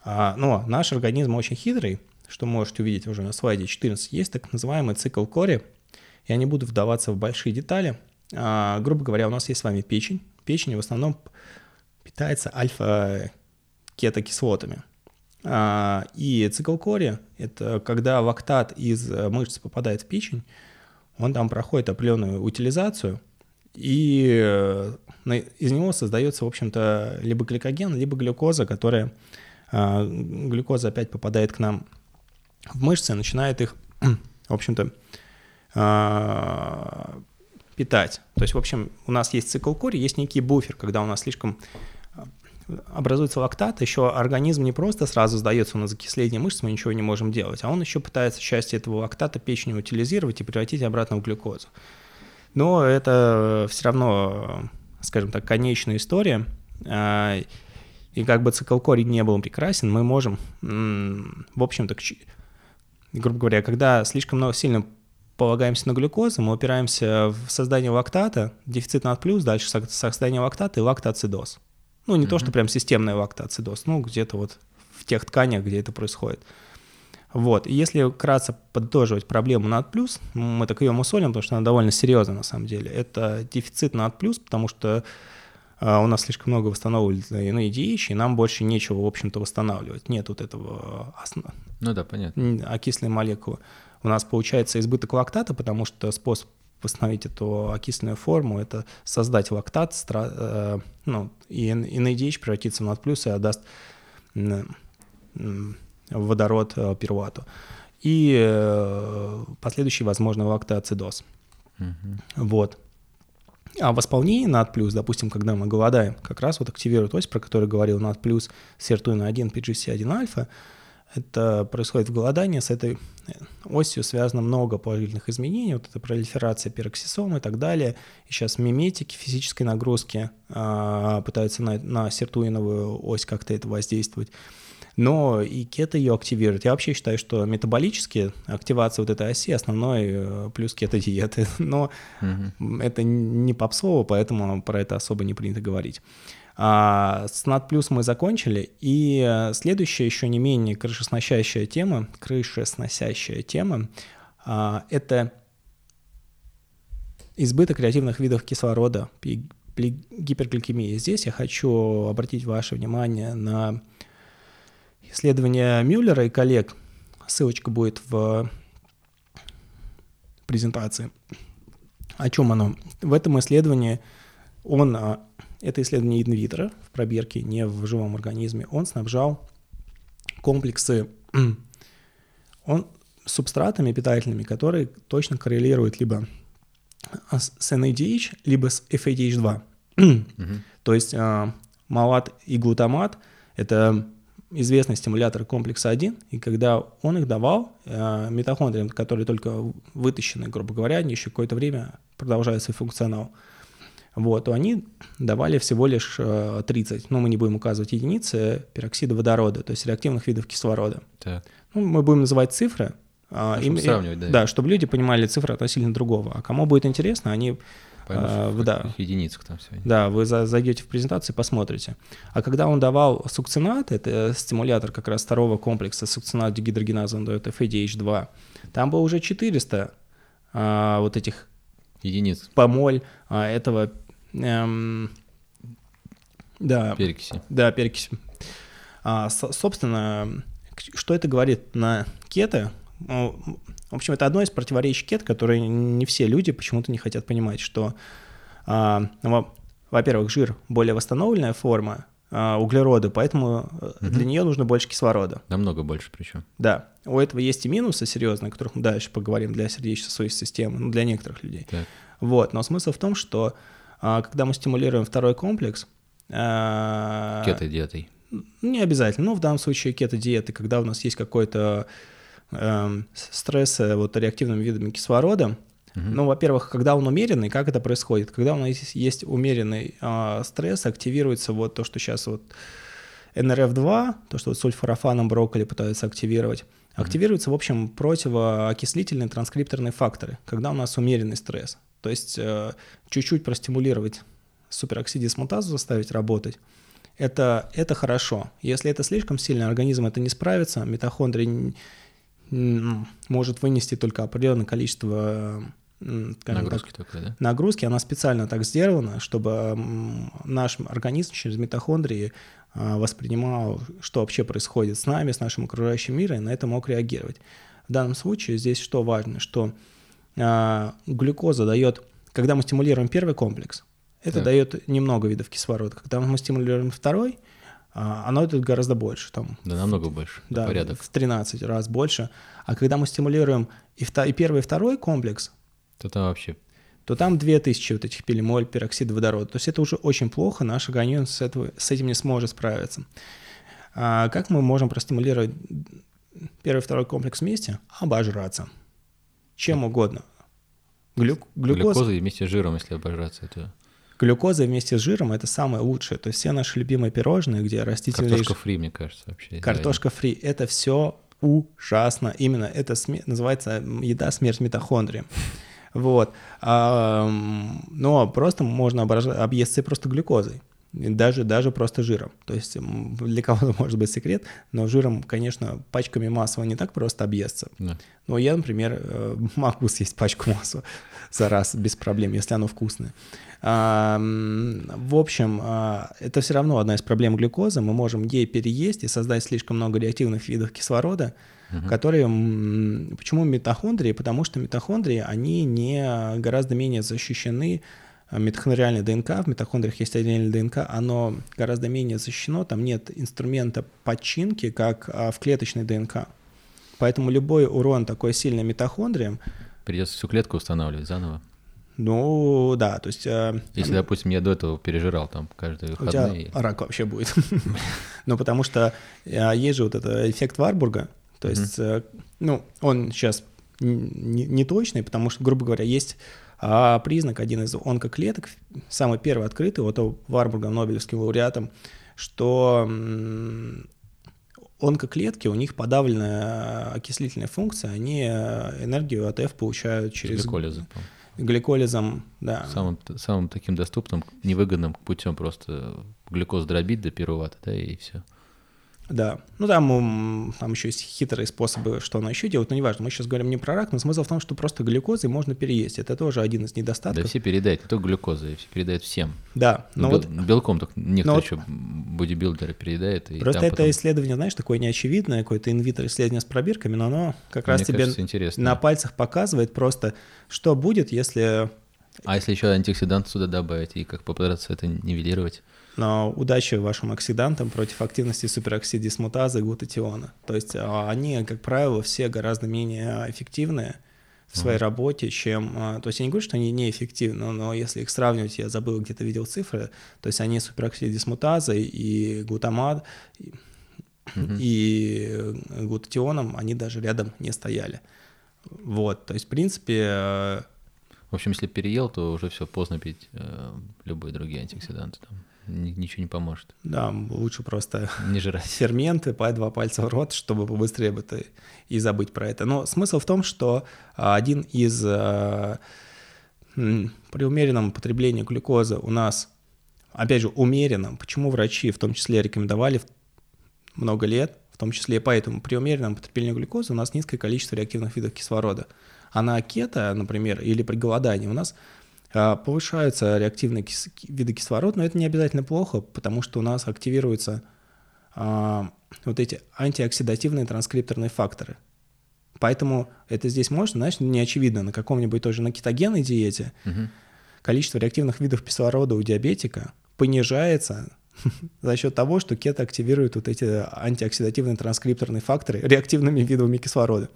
Speaker 1: А, но наш организм очень хитрый, что можете увидеть уже на слайде 14, есть так называемый цикл Кори. Я не буду вдаваться в большие детали. А, грубо говоря, у нас есть с вами печень. Печень в основном питается альфа-кетокислотами. А, И цикл Кори – это когда лактат из э, мышц попадает в печень, он там проходит определенную утилизацию, и э, из него создается, в общем-то, либо гликоген, либо глюкоза, которая, а, глюкоза опять попадает к нам в мышцы, начинает их, <clears throat> в общем-то, а, питать. То есть, в общем, у нас есть цикл кори, есть некий буфер, когда у нас слишком образуется лактат, еще организм не просто сразу сдается на закисление мышц, мы ничего не можем делать, а он еще пытается часть этого лактата печенью утилизировать и превратить обратно в глюкозу. Но это все равно, скажем так, конечная история. А, и как бы цикл кори не был прекрасен, мы можем, в общем-то, грубо говоря, когда слишком много сильно полагаемся на глюкозу, мы опираемся в создание лактата, дефицит над плюс, дальше создание лактата и лактоцидоз. Ну, не mm-hmm. то, что прям системная лактоцидоз, ну, где-то вот в тех тканях, где это происходит. Вот, и если кратко подытоживать проблему над плюс, мы так ее мусолим, потому что она довольно серьезная на самом деле, это дефицит над плюс, потому что у нас слишком много восстанавливали на EDH, и нам больше нечего, в общем-то, восстанавливать. Нет вот этого основ...
Speaker 2: ну да, понятно.
Speaker 1: окисленной молекулы. У нас получается избыток лактата, потому что способ восстановить эту окисленную форму, это создать лактат, стра... э, ну, и, и на EDH превратиться в надплюс и отдаст э, водород э. И э, последующий, возможно, лактоацидоз. Угу. Вот. А восполнение плюс, допустим, когда мы голодаем, как раз вот активирует ось, про которую говорил над плюс сертуина 1, PGC1 альфа, это происходит в голодании, с этой осью связано много положительных изменений, вот эта пролиферация пероксисомы и так далее. И сейчас миметики физической нагрузки а, пытаются на, на сертуиновую ось как-то это воздействовать но и кето ее активирует. Я вообще считаю, что метаболически активация вот этой оси основной э, плюс кето-диеты, <laughs> но угу. это не попсово, поэтому про это особо не принято говорить. А с над плюс мы закончили, и э, следующая еще не менее крышесносящая тема, крышесносящая тема, а, это избыток реактивных видов кислорода при гипергликемии. Здесь я хочу обратить ваше внимание на исследование Мюллера и коллег. Ссылочка будет в презентации. О чем оно? В этом исследовании он, а, это исследование инвитро в пробирке, не в живом организме, он снабжал комплексы <clears throat> он, субстратами питательными, которые точно коррелируют либо с NADH, либо с FADH2. mm <clears throat> То есть а, малат и глутамат — это известный стимулятор комплекса 1, и когда он их давал э, митохондриям, которые только вытащены, грубо говоря, они еще какое-то время продолжают свой функционал, вот, то они давали всего лишь э, 30, ну, мы не будем указывать единицы, пероксида водорода, то есть реактивных видов кислорода. Так. Ну, мы будем называть цифры,
Speaker 2: а, ну, им, сравнивать, да.
Speaker 1: Да, чтобы люди понимали цифры относительно другого. А кому будет интересно, они
Speaker 2: Поймешь, а, в да. единицах там все.
Speaker 1: Да, вы за, зайдете в презентацию и посмотрите. А когда он давал сукцинат, это стимулятор как раз второго комплекса сукцинат дегидрогеназа, он дает FADH2, там было уже 400 а, вот этих
Speaker 2: единиц
Speaker 1: помоль а, этого эм, да,
Speaker 2: перекиси.
Speaker 1: Да, перекиси. А, со, собственно, что это говорит на кето? Ну, в общем, это одно из противоречий кет, которые не все люди почему-то не хотят понимать, что, а, во-первых, жир более восстановленная форма а, углерода, поэтому угу. для нее нужно больше кислорода.
Speaker 2: Намного больше причем.
Speaker 1: Да. У этого есть и минусы серьезные, о которых мы дальше поговорим для сердечно-сосудистой системы, ну, для некоторых людей. Так. Вот. Но смысл в том, что а, когда мы стимулируем второй комплекс...
Speaker 2: А, Кето-диетой.
Speaker 1: Не обязательно. Ну, в данном случае кето-диеты, когда у нас есть какой-то э, стресса вот реактивными видами кислорода. Угу. Ну, во-первых, когда он умеренный, как это происходит? Когда у нас есть умеренный э, стресс, активируется вот то, что сейчас вот НРФ2, то, что вот сульфорафаном брокколи пытаются активировать, активируются, в общем, противоокислительные транскрипторные факторы, когда у нас умеренный стресс. То есть э, чуть-чуть простимулировать супероксидисмутазу, заставить работать, это, это хорошо. Если это слишком сильно, организм это не справится, митохондрии может вынести только определенное количество
Speaker 2: нагрузки, так, такой, да?
Speaker 1: нагрузки. Она специально так сделана, чтобы наш организм через митохондрии а, воспринимал, что вообще происходит с нами, с нашим окружающим миром, и на это мог реагировать. В данном случае здесь что важно, что а, глюкоза дает, когда мы стимулируем первый комплекс, это так. дает немного видов кислорода. Когда мы стимулируем второй, оно идет гораздо больше. Там,
Speaker 2: да, намного больше.
Speaker 1: Да, порядок. в 13 раз больше. А когда мы стимулируем и, вто, и первый, и второй комплекс,
Speaker 2: то там вообще...
Speaker 1: то там 2000 вот этих пилимоль пероксида водорода. То есть это уже очень плохо, наш организм с, этого, с этим не сможет справиться. А как мы можем простимулировать первый и второй комплекс вместе? Обожраться. Чем угодно.
Speaker 2: Глю, глюкоза... Глюкоза вместе с жиром, если обожраться, это...
Speaker 1: Глюкоза вместе с жиром – это самое лучшее. То есть все наши любимые пирожные, где растительные...
Speaker 2: Картошка фри, мне кажется, вообще.
Speaker 1: Картошка фри – это все ужасно. Именно это сме... называется еда смерть митохондрии. Вот. Но просто можно объесться просто глюкозой. Даже, даже просто жиром. То есть для кого-то <laughs> может быть секрет, но жиром, конечно, пачками масла не так просто объесться. Да. Но я, например, э, <laughs> могу съесть пачку масла за раз без проблем, если оно вкусное. А, в общем, а, это все равно одна из проблем глюкозы. Мы можем ей переесть и создать слишком много реактивных видов кислорода, угу. которые... Почему митохондрии? Потому что митохондрии, они не гораздо менее защищены митохондриальной ДНК, в митохондриях есть отдельная ДНК, оно гораздо менее защищено, там нет инструмента починки, как а, в клеточной ДНК. Поэтому любой урон такой сильной митохондриям...
Speaker 2: Придется всю клетку устанавливать заново.
Speaker 1: Ну, да, то есть... Э,
Speaker 2: Если, допустим, я до этого пережирал там каждый выходные...
Speaker 1: У тебя рак вообще будет. <laughs> Ну, потому что э, есть же вот этот эффект Варбурга, то есть, э, ну, он сейчас не точный, потому что, грубо говоря, есть а признак, один из онкоклеток, самый первый открытый, вот Варбургом, Нобелевским лауреатом, что онкоклетки, у них подавленная окислительная функция, они э, энергию АТФ получают через...
Speaker 2: Гликолизом.
Speaker 1: Гликолизом, да.
Speaker 2: Самым, самым таким доступным, невыгодным путем просто глюкоз дробить до пирувата, да, и все.
Speaker 1: Да, ну там, там еще есть хитрые способы, что она еще делает, но неважно, мы сейчас говорим не про рак, но смысл в том, что просто глюкозы можно переесть, это тоже один из недостатков.
Speaker 2: Да все передают, не только глюкозой, все передают всем.
Speaker 1: Да.
Speaker 2: Но, но бел, вот, белком только некоторые еще вот, бодибилдеры передают.
Speaker 1: И просто это потом... исследование, знаешь, такое неочевидное, какое-то инвитер исследование с пробирками, но оно как раз тебе кажется, на пальцах показывает просто, что будет, если...
Speaker 2: А если еще антиоксидант сюда добавить и как попытаться это нивелировать?
Speaker 1: Но удачи вашим оксидантам против активности супероксидисмутазы и глутатиона. То есть а, они, как правило, все гораздо менее эффективные в своей mm-hmm. работе, чем... А, то есть я не говорю, что они неэффективны, но если их сравнивать, я забыл, где-то видел цифры, то есть они супероксидисмутазой и глутамат, и, mm-hmm. и глутатионом, они даже рядом не стояли. Вот, то есть, в принципе... Э,
Speaker 2: в общем, если переел, то уже все поздно пить э, любые другие антиоксиданты. Там ничего не поможет.
Speaker 1: Да, лучше просто <laughs>
Speaker 2: не жрать.
Speaker 1: ферменты, по два пальца в рот, чтобы побыстрее бы ты и забыть про это. Но смысл в том, что а, один из а, при умеренном потреблении глюкозы у нас, опять же, умеренном, почему врачи в том числе рекомендовали много лет, в том числе и поэтому при умеренном потреблении глюкозы у нас низкое количество реактивных видов кислорода. А на кето, например, или при голодании у нас повышаются реактивные кис- виды кислорода, но это не обязательно плохо, потому что у нас активируются а, вот эти антиоксидативные транскрипторные факторы. Поэтому это здесь можно, знаешь, не очевидно, на каком-нибудь тоже на кетогенной диете угу. количество реактивных видов кислорода у диабетика понижается <laughs> за счет того, что кето активирует вот эти антиоксидативные транскрипторные факторы реактивными видами кислорода.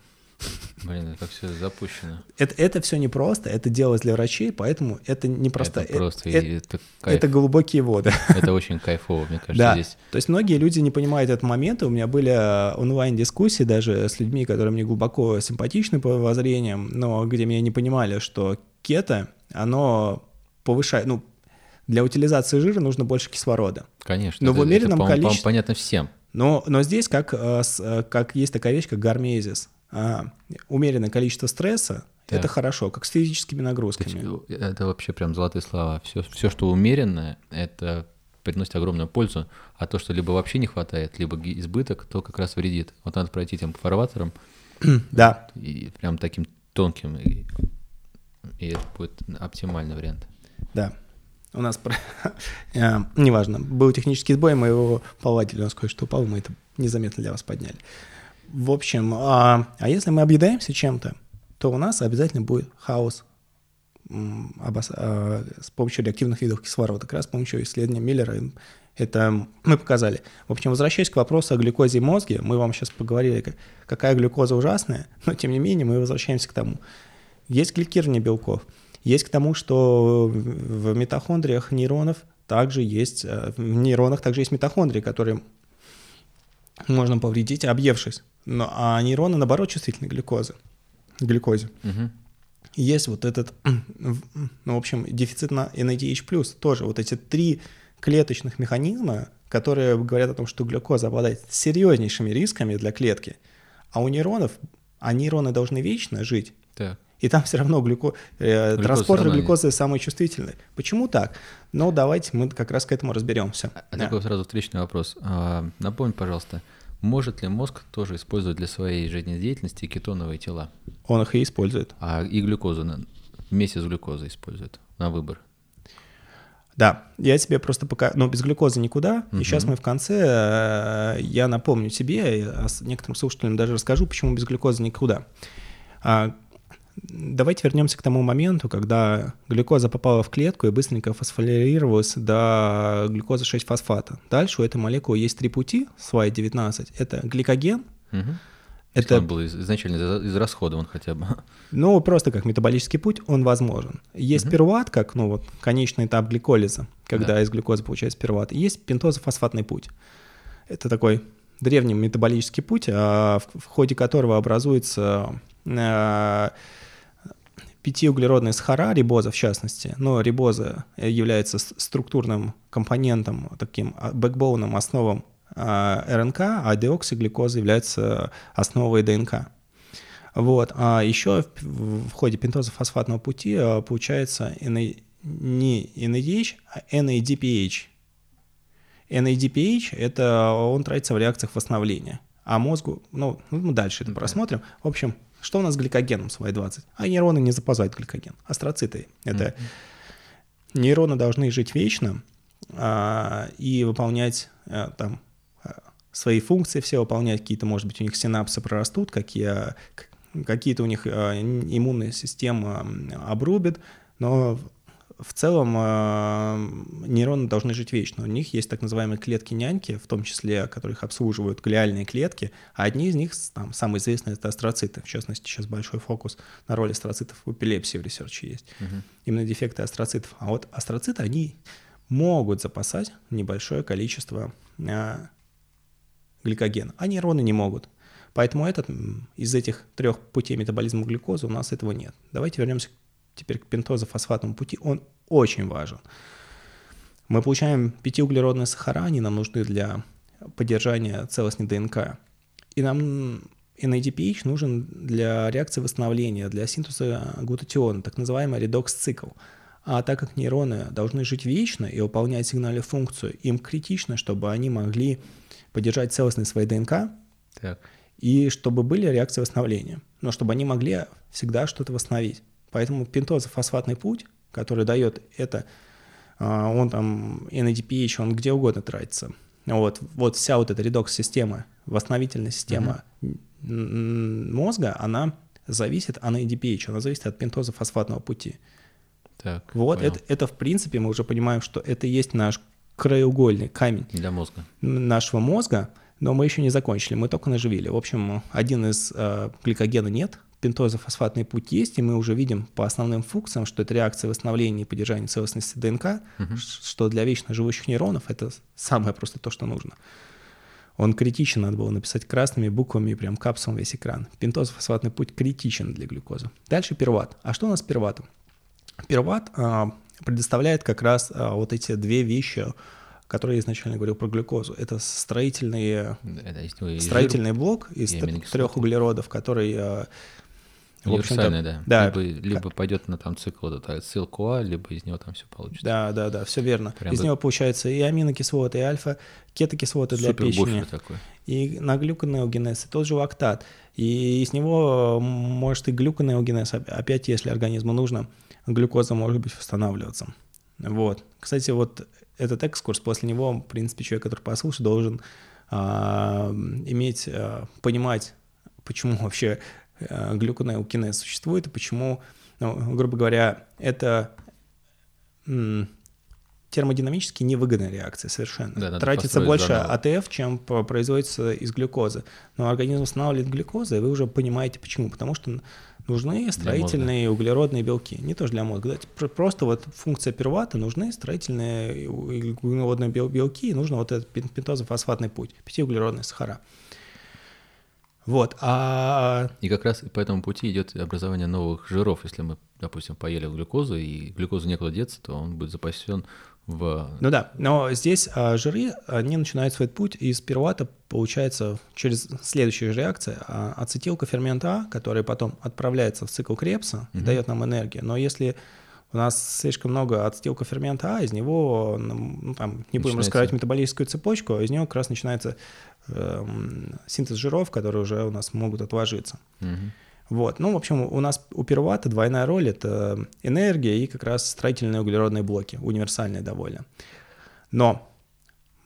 Speaker 2: Блин, это как все запущено.
Speaker 1: Это, это все непросто, это делать для врачей, поэтому это не просто.
Speaker 2: Это просто
Speaker 1: это,
Speaker 2: это,
Speaker 1: кайф. это глубокие воды.
Speaker 2: Это очень кайфово, мне кажется,
Speaker 1: да.
Speaker 2: здесь.
Speaker 1: То есть многие люди не понимают этот момент. У меня были э, онлайн-дискуссии даже с людьми, которые мне глубоко симпатичны по воззрениям, но где меня не понимали, что кето, оно повышает, ну, для утилизации жира нужно больше кислорода.
Speaker 2: Конечно.
Speaker 1: Но это, в умеренном
Speaker 2: это,
Speaker 1: количестве...
Speaker 2: понятно всем.
Speaker 1: Но, но здесь как, э, э, как есть такая вещь, как гармезис а, умеренное количество стресса, да. это хорошо, как с физическими нагрузками.
Speaker 2: Это вообще прям золотые слова. Все, все, что умеренное, это приносит огромную пользу, а то, что либо вообще не хватает, либо избыток, то как раз вредит. Вот надо пройти тем фарватером. <clears throat>
Speaker 1: да.
Speaker 2: И прям таким тонким, и, и это будет оптимальный вариант.
Speaker 1: Да. У нас, <laughs> э, неважно, был технический сбой, мы его полователь у нас кое-что упал, мы это незаметно для вас подняли. В общем, а, а если мы объедаемся чем-то, то у нас обязательно будет хаос обос... а, с помощью реактивных видов кислорода. Как раз с помощью исследования Миллера это мы показали. В общем, возвращаясь к вопросу о глюкозе и мозге, мы вам сейчас поговорили, какая глюкоза ужасная, <laughs> но тем не менее мы возвращаемся к тому. Есть гликирование белков. Есть к тому, что в митохондриях нейронов также есть, э, в нейронах также есть митохондрии, которые можно повредить, объевшись. Но, а нейроны, наоборот, чувствительны к глюкозе, глюкозе.
Speaker 2: Мгм.
Speaker 1: Есть вот этот, ну, в общем, дефицит на NADH+, тоже вот эти три клеточных механизма, которые говорят о том, что глюкоза обладает серьезнейшими рисками для клетки, а у нейронов, а нейроны должны вечно жить,
Speaker 2: Так.
Speaker 1: и там все равно глюко... э,
Speaker 2: Глюкоза
Speaker 1: транспортер глюкозы самый чувствительный. Почему так? Ну, давайте мы как раз к этому разберемся.
Speaker 2: А такой сразу встречный вопрос. А, Напомни, пожалуйста, может ли мозг тоже использовать для своей жизнедеятельности кетоновые тела?
Speaker 1: Он их и использует.
Speaker 2: А и глюкозу вместе с глюкозой использует на выбор?
Speaker 1: Да, я тебе просто пока, но без глюкозы никуда. И
Speaker 2: Мгм.
Speaker 1: сейчас мы в конце, э, я напомню тебе, а некоторым слушателям даже расскажу, почему без глюкозы никуда. Давайте вернемся к тому моменту, когда глюкоза попала в клетку и быстренько фосфорилировалась до глюкозы 6-фосфата. Дальше у этой молекулы есть три пути, слайд 19. Это гликоген,
Speaker 2: Мгм.
Speaker 1: это
Speaker 2: Он был из- изначально из- израсходован хотя бы.
Speaker 1: Ну, просто как метаболический путь, он возможен. Есть
Speaker 2: Мгм.
Speaker 1: пируват, как, ну, вот, конечный этап гликолиза, когда
Speaker 2: Да.
Speaker 1: из глюкозы получается пируват. И есть пентозофосфатный путь. Это такой древний метаболический путь, а, в ходе которого образуется а, пятиуглеродные сахара, рибоза в частности. Но рибоза является структурным компонентом, таким а, бэкбоуном, основом а, РНК, а деоксиглюкоза является основой ДНК. Вот. А еще в, ходе пентозофосфатного пути а, получается NA не NADH, а NADPH. NADPH — это он тратится в реакциях восстановления. А мозгу, ну, ну, мы дальше это
Speaker 2: Да.
Speaker 1: просмотрим. В общем, что у нас с гликогеном слайд 20? А нейроны не запасают гликоген. Астроциты — это нейроны должны жить вечно а, и выполнять а, там а, свои функции все выполнять, какие-то, может быть, у них синапсы прорастут, какие, к- какие-то у них им- иммунная система обрубит, но в- целом а, нейроны должны жить вечно. У них есть так называемые клетки-няньки, в том числе, которых обслуживают глиальные клетки, а одни из них, там, самые известные, это астроциты. В частности, сейчас большой фокус на роли астроцитов в эпилепсии в research е есть
Speaker 2: Мгм.
Speaker 1: именно дефекты астроцитов. А вот астроциты, они могут запасать небольшое количество а, гликогена, а нейроны не могут. Поэтому этот, из этих трех путей метаболизма глюкозы у нас этого нет. Давайте вернемся теперь к пентозофосфатному пути. Он очень важен. Мы получаем пятиуглеродные сахара, они нам нужны для поддержания целостной ДНК. И нам NADPH нужен для реакции восстановления, для синтеза глутатиона, так называемый редокс-цикл. А так как нейроны должны жить вечно и выполнять сигнальную функцию, им критично, чтобы они могли поддержать целостность своей ДНК
Speaker 2: Так.
Speaker 1: и чтобы были реакции восстановления, но чтобы они могли всегда что-то восстановить. Поэтому пентозофосфатный путь, который дает это, а, он там NADPH, он где угодно тратится. Вот, вот вся вот эта редокс-система, восстановительная система м, мозга, она зависит от NADPH, она зависит от пентозофосфатного пути.
Speaker 2: Так.
Speaker 1: Вот,
Speaker 2: понял.
Speaker 1: это, это в принципе мы уже понимаем, что это и есть наш краеугольный камень
Speaker 2: Для мозга.
Speaker 1: нашего мозга, но мы еще не закончили, мы только наживили. В общем, один из э, гликогена нет, пентозофосфатный путь есть, и мы уже видим по основным функциям, что это реакция восстановления и поддержания целостности ДНК, ш- что для вечно живущих нейронов это самое просто то, что нужно. Он критичен, надо было написать красными буквами, прям капсулом весь экран. Пентозофосфатный путь критичен для глюкозы. Дальше пируват. А что у нас с пируватом? Пируват а, предоставляет как раз а, вот эти две вещи, которые я изначально говорил про глюкозу. Это строительные,
Speaker 2: да, есть и жир,
Speaker 1: строительный блок из
Speaker 2: и
Speaker 1: трех углеродов, который...
Speaker 2: Универсальный, да.
Speaker 1: да.
Speaker 2: Либо, либо пойдет на там цикл вот этот ссылку А, либо из него там все получится.
Speaker 1: Да, да, да, все верно.
Speaker 2: Прям
Speaker 1: Из
Speaker 2: вот-
Speaker 1: него получается и аминокислоты, и альфа, кетокислоты для печени.
Speaker 2: такой.
Speaker 1: и на глюконеогенез, и тот же лактат. И из него может и глюконеогенез, оп- опять если организму нужно, глюкоза может быть восстанавливаться. Вот. Кстати, вот этот экскурс, после него, в принципе, человек, который послушает, должен а, иметь, а, понимать, почему вообще а, глюконеогенез существует, и почему, ну, грубо говоря, это термодинамически невыгодная реакция совершенно.
Speaker 2: Да,
Speaker 1: Тратится больше
Speaker 2: заново.
Speaker 1: АТФ, чем производится из глюкозы. Но организм восстанавливает глюкозу, и вы уже понимаете почему. Потому что, ну нужны строительные углеродные белки. Не тоже для мозга. Да, просто вот функция первата нужны строительные углеродные белки, и нужно вот этот пентозофосфатный путь, пятиуглеродные сахара. Вот, а...
Speaker 2: И как раз по этому пути идет образование новых жиров. Если мы, допустим, поели глюкозу, и глюкозу некуда деться, то он будет запасен в...
Speaker 1: Ну да, но здесь а, жиры, они начинают свой путь из пирувата, получается, через следующую же реакцию, а, ацетилка фермента А, который потом отправляется в цикл Крепса и угу. дает нам энергию. Но если у нас слишком много ацетилка фермента А, из него, ну, там, не будем раскрывать метаболическую цепочку, из него как раз начинается синтез жиров, которые уже у нас могут отложиться. Угу. Вот. Ну, в общем, у нас у первата двойная роль — это энергия и как раз строительные углеродные блоки, универсальные довольно. Но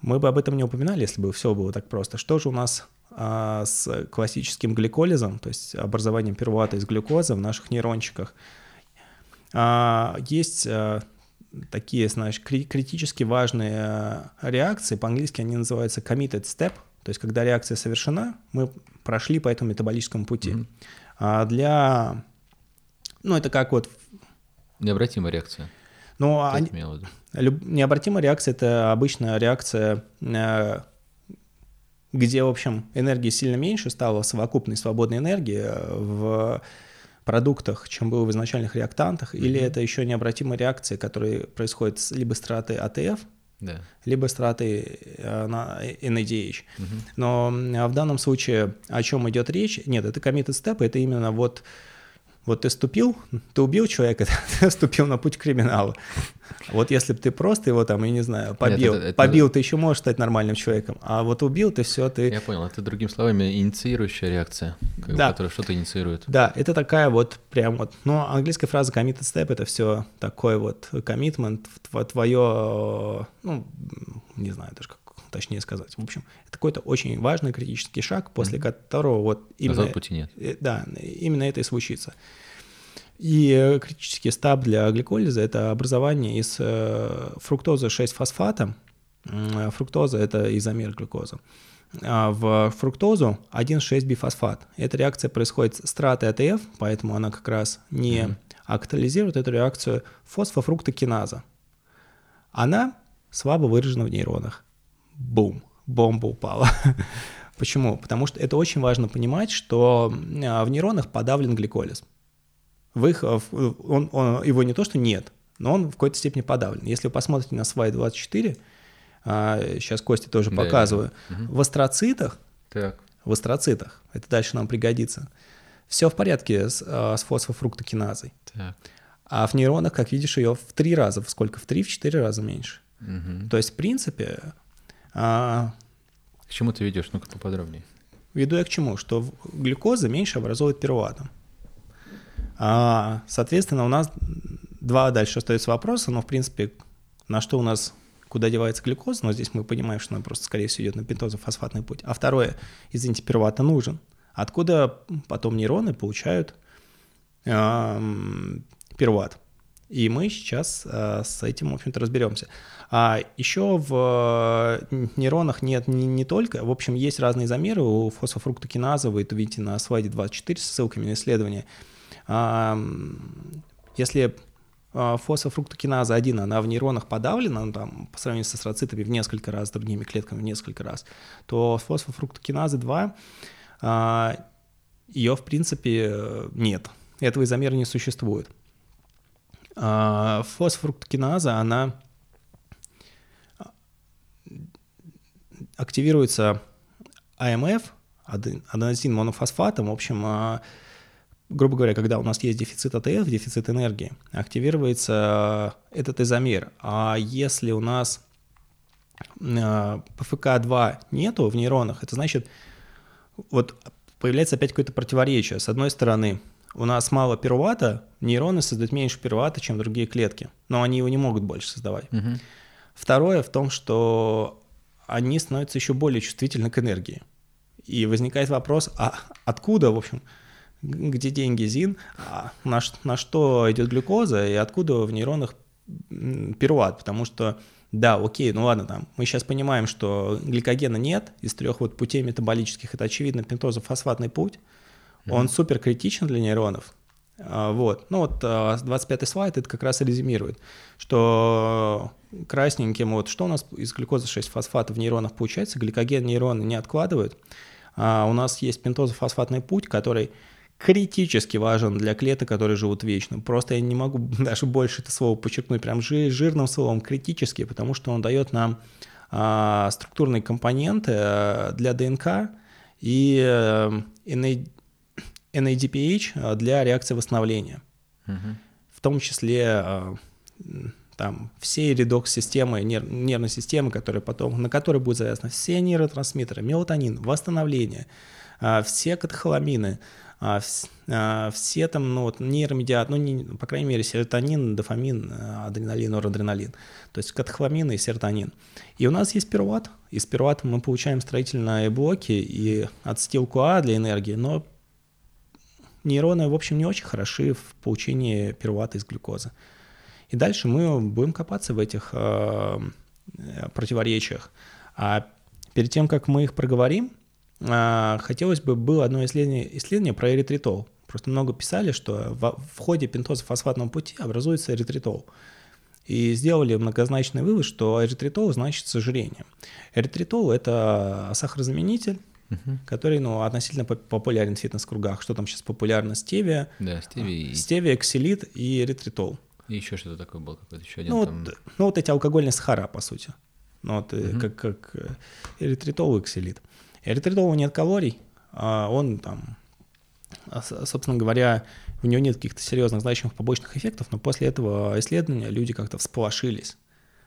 Speaker 1: мы бы об этом не упоминали, если бы все было так просто. Что же у нас а, с классическим гликолизом, то есть образованием первата из глюкозы в наших нейрончиках? А, есть а, такие, знаешь, критически важные а, реакции, по-английски они называются committed step, то есть когда реакция совершена, мы прошли по этому метаболическому пути. Mm-hmm. А для... Ну, это как вот...
Speaker 2: Необратимая реакция.
Speaker 1: Ну, а... Люб... необратимая реакция — это обычная реакция, э, где, в общем, энергии сильно меньше стало совокупной свободной энергии э, в продуктах, чем было в изначальных реактантах, mm-hmm. или это еще необратимая реакция, которая происходит с либо стратой АТФ, да. либо страты э, на NADH. Угу. Но в данном случае о чем идет речь? Нет, это committed step, это именно вот вот ты ступил, ты убил человека, <laughs> ты ступил на путь криминала. Вот если бы ты просто его там, я не знаю, побил, Нет, это, это... побил, ты еще можешь стать нормальным человеком, а вот убил, ты все, ты...
Speaker 2: Я понял, это другими словами инициирующая реакция, да. которая что-то инициирует.
Speaker 1: Да, это такая вот прям вот, ну, английская фраза committed step, это все такой вот commitment, твое, ну, не знаю даже как точнее сказать. В общем, это какой-то очень важный критический шаг, после mm-hmm. которого вот
Speaker 2: именно... Назад пути нет.
Speaker 1: Э, да, именно это и случится. И э, критический стаб для гликолиза – это образование из э, фруктозы 6-фосфата. Фруктоза – это изомер глюкозы. А в фруктозу 1,6-бифосфат. Эта реакция происходит с стратой АТФ, поэтому она как раз не mm-hmm. актуализирует эту реакцию фосфофруктокиназа. Она слабо выражена в нейронах бум, бомба упала. <laughs> Почему? Потому что это очень важно понимать, что а, в нейронах подавлен гликолиз. В их, а, он, он, его не то, что нет, но он в какой-то степени подавлен. Если вы посмотрите на слайд 24, сейчас Костя тоже да, показываю, да. в астроцитах, так. в астроцитах, это дальше нам пригодится, все в порядке с, а, с фосфофруктокиназой. Так. А в нейронах, как видишь, ее в три раза, сколько? В три, в четыре раза меньше. Угу. То есть, в принципе,
Speaker 2: а, к чему ты ведешь? Ну-ка поподробнее.
Speaker 1: Веду я к чему? Что глюкоза меньше образует пируватом. А, соответственно, у нас два дальше остаются вопроса, но, в принципе, на что у нас, куда девается глюкоза, но здесь мы понимаем, что она просто, скорее всего, идет на пентозофосфатный путь. А второе, извините, пирувата нужен. Откуда потом нейроны получают э, пируват? И мы сейчас э, с этим, в общем-то, разберемся. А еще в э, нейронах нет не, не только, в общем, есть разные замеры у фосфофруктокиназа, вы это видите на слайде 24 с ссылками на исследование. А, если а, фосфофруктокиназа 1, она в нейронах подавлена, ну, там, по сравнению с астроцитами в несколько раз, с другими клетками в несколько раз, то фосфофруктокиназа 2, а, ее, в принципе, нет. Этого изомера не существует. Фосфофруктокиназа, она активируется АМФ, аденозин монофосфатом, в общем, а, грубо говоря, когда у нас есть дефицит АТФ, дефицит энергии, активируется а, этот изомер. А если у нас а, ПФК-2 нету в нейронах, это значит, вот появляется опять какое-то противоречие. С одной стороны, у нас мало пирувата, нейроны создают меньше пирувата, чем другие клетки, но они его не могут больше создавать. Угу. Второе в том, что они становятся еще более чувствительны к энергии. И возникает вопрос, а откуда, в общем, где деньги ЗИН, а на, на что идет глюкоза и откуда в нейронах пируват, потому что да, окей, ну ладно, там, мы сейчас понимаем, что гликогена нет, из трех вот путей метаболических, это очевидно пентозофосфатный путь, mm-hmm. он супер критичен для нейронов, А, вот. Ну вот 25 слайд это как раз и резюмирует, что красненьким вот что у нас из глюкозы 6-фосфата в нейронах получается, гликоген нейроны не откладывают, а у нас есть пентозофосфатный путь, который критически важен для клеток, которые живут вечно. Просто я не могу <laughs> даже больше это слово подчеркнуть прям жирным словом критически, потому что он дает нам а, структурные компоненты а, для ДНК и а, NADPH для реакции восстановления. Угу. В том числе а, там все редокс-системы, нерв, нервной системы, которые потом, на которые будет завязаны все нейротрансмиттеры, мелатонин, восстановление, а, все катехоламины, все там, ну, вот, нейромедиат, ну, не, по крайней мере, серотонин, дофамин, адреналин, норадреналин, то есть катехоламин и серотонин. И у нас есть пируват, из пирувата мы получаем строительные блоки и ацетил-КуА для энергии, но нейроны, в общем, не очень хороши в получении пирувата из глюкозы. И дальше мы будем копаться в этих э, противоречиях. А перед тем, как мы их проговорим, э, хотелось бы было одно исследование, исследование про эритритол. Просто много писали, что в, в ходе пентозофосфатного пути образуется эритритол. И сделали многозначный вывод, что эритритол значит сожирение. Эритритол – это сахарозаменитель, угу. который ну, относительно популярен в фитнес-кругах. Что там сейчас популярно? Стевия,
Speaker 2: да, стевия,
Speaker 1: стевия, ксилит и эритритол.
Speaker 2: И еще что-то такое было, какой-то еще один
Speaker 1: ну,
Speaker 2: там...
Speaker 1: вот, ну, вот эти алкогольные сахара, по сути. Ну, вот, угу. как, как эритритол и ксилит. Эритритола нет калорий, а он там, а, собственно говоря, у него нет каких-то серьезных значимых побочных эффектов, но после этого исследования люди как-то всполошились.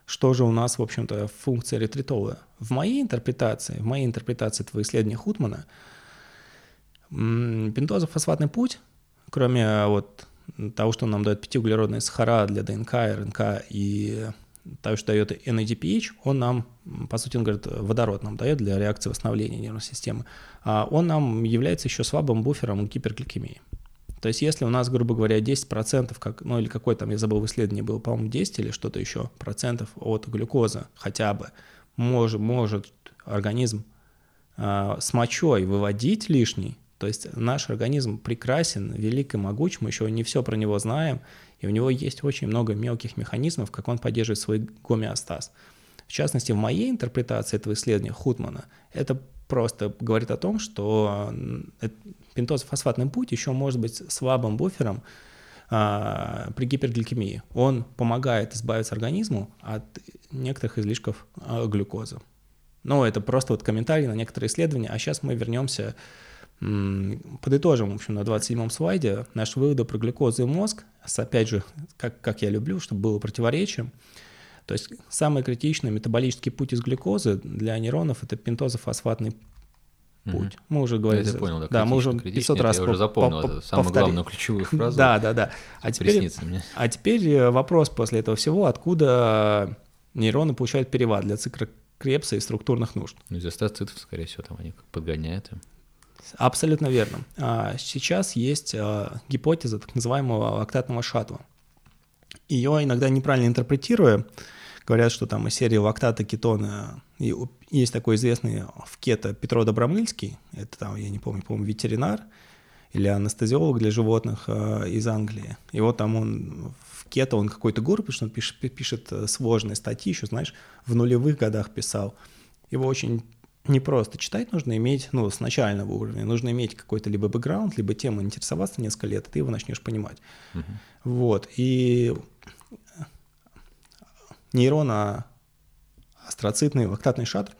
Speaker 1: Что же у нас, в общем-то, функция эритритола? В моей интерпретации, в моей интерпретации этого исследования Хутмана, пентозофосфатный путь, кроме вот того, что нам дает пятиуглеродные сахара для ДНК, РНК и того, что дает NADPH, он нам, по сути, он говорит, водород нам дает для реакции восстановления нервной системы, а он нам является еще слабым буфером гипергликемии. То есть если у нас, грубо говоря, 10%, как, ну или какой там, я забыл, в исследовании было, по-моему, 10 или что-то еще, процентов от глюкозы хотя бы, может, может организм э, с мочой выводить лишний, то есть наш организм прекрасен, велик и могуч, мы еще не все про него знаем, и у него есть очень много мелких механизмов, как он поддерживает свой гомеостаз. В частности, в моей интерпретации этого исследования Хутмана, это просто говорит о том, что пентозофосфатный путь еще может быть слабым буфером а, при гипергликемии. Он помогает избавиться организму от некоторых излишков а, глюкозы. Но это просто вот комментарий на некоторые исследования. А сейчас мы вернемся Подытожим, в общем, на 27-м слайде наши выводы про глюкозу и мозг, опять же, как, как я люблю, чтобы было противоречие. То есть самый критичный метаболический путь из глюкозы для нейронов – это пентозофосфатный путь. Mm-hmm. Мы уже говорили.
Speaker 2: Я понял, да.
Speaker 1: Да, мы уже 500 раз
Speaker 2: Я уже запомнил это самую повторили. главную ключевую фразу.
Speaker 1: Да, да, да. А теперь, а теперь э, вопрос после этого всего, откуда нейроны получают перевод для цикла Крепса и структурных нужд?
Speaker 2: Ну, из астроцитов, скорее всего, там они подгоняют им.
Speaker 1: Абсолютно верно. А, сейчас есть а, гипотеза так называемого лактатного шаттла. Ее иногда неправильно интерпретируя, говорят, что там из серии лактата, кетона, и есть такой известный в кето Петро Добромыльский, это там, я не помню, по-моему, ветеринар или анестезиолог для животных э, из Англии. И вот там он в кето, он какой-то гуру, потому что он пишет, пишет сложные статьи, еще, знаешь, в нулевых годах писал. Его очень не просто читать нужно иметь, ну, с начального уровня, нужно иметь какой-то либо бэкграунд, либо тему интересоваться несколько лет, и ты его начнешь понимать. Uh-huh. Вот, и нейрона астроцитный лактатный шаттл,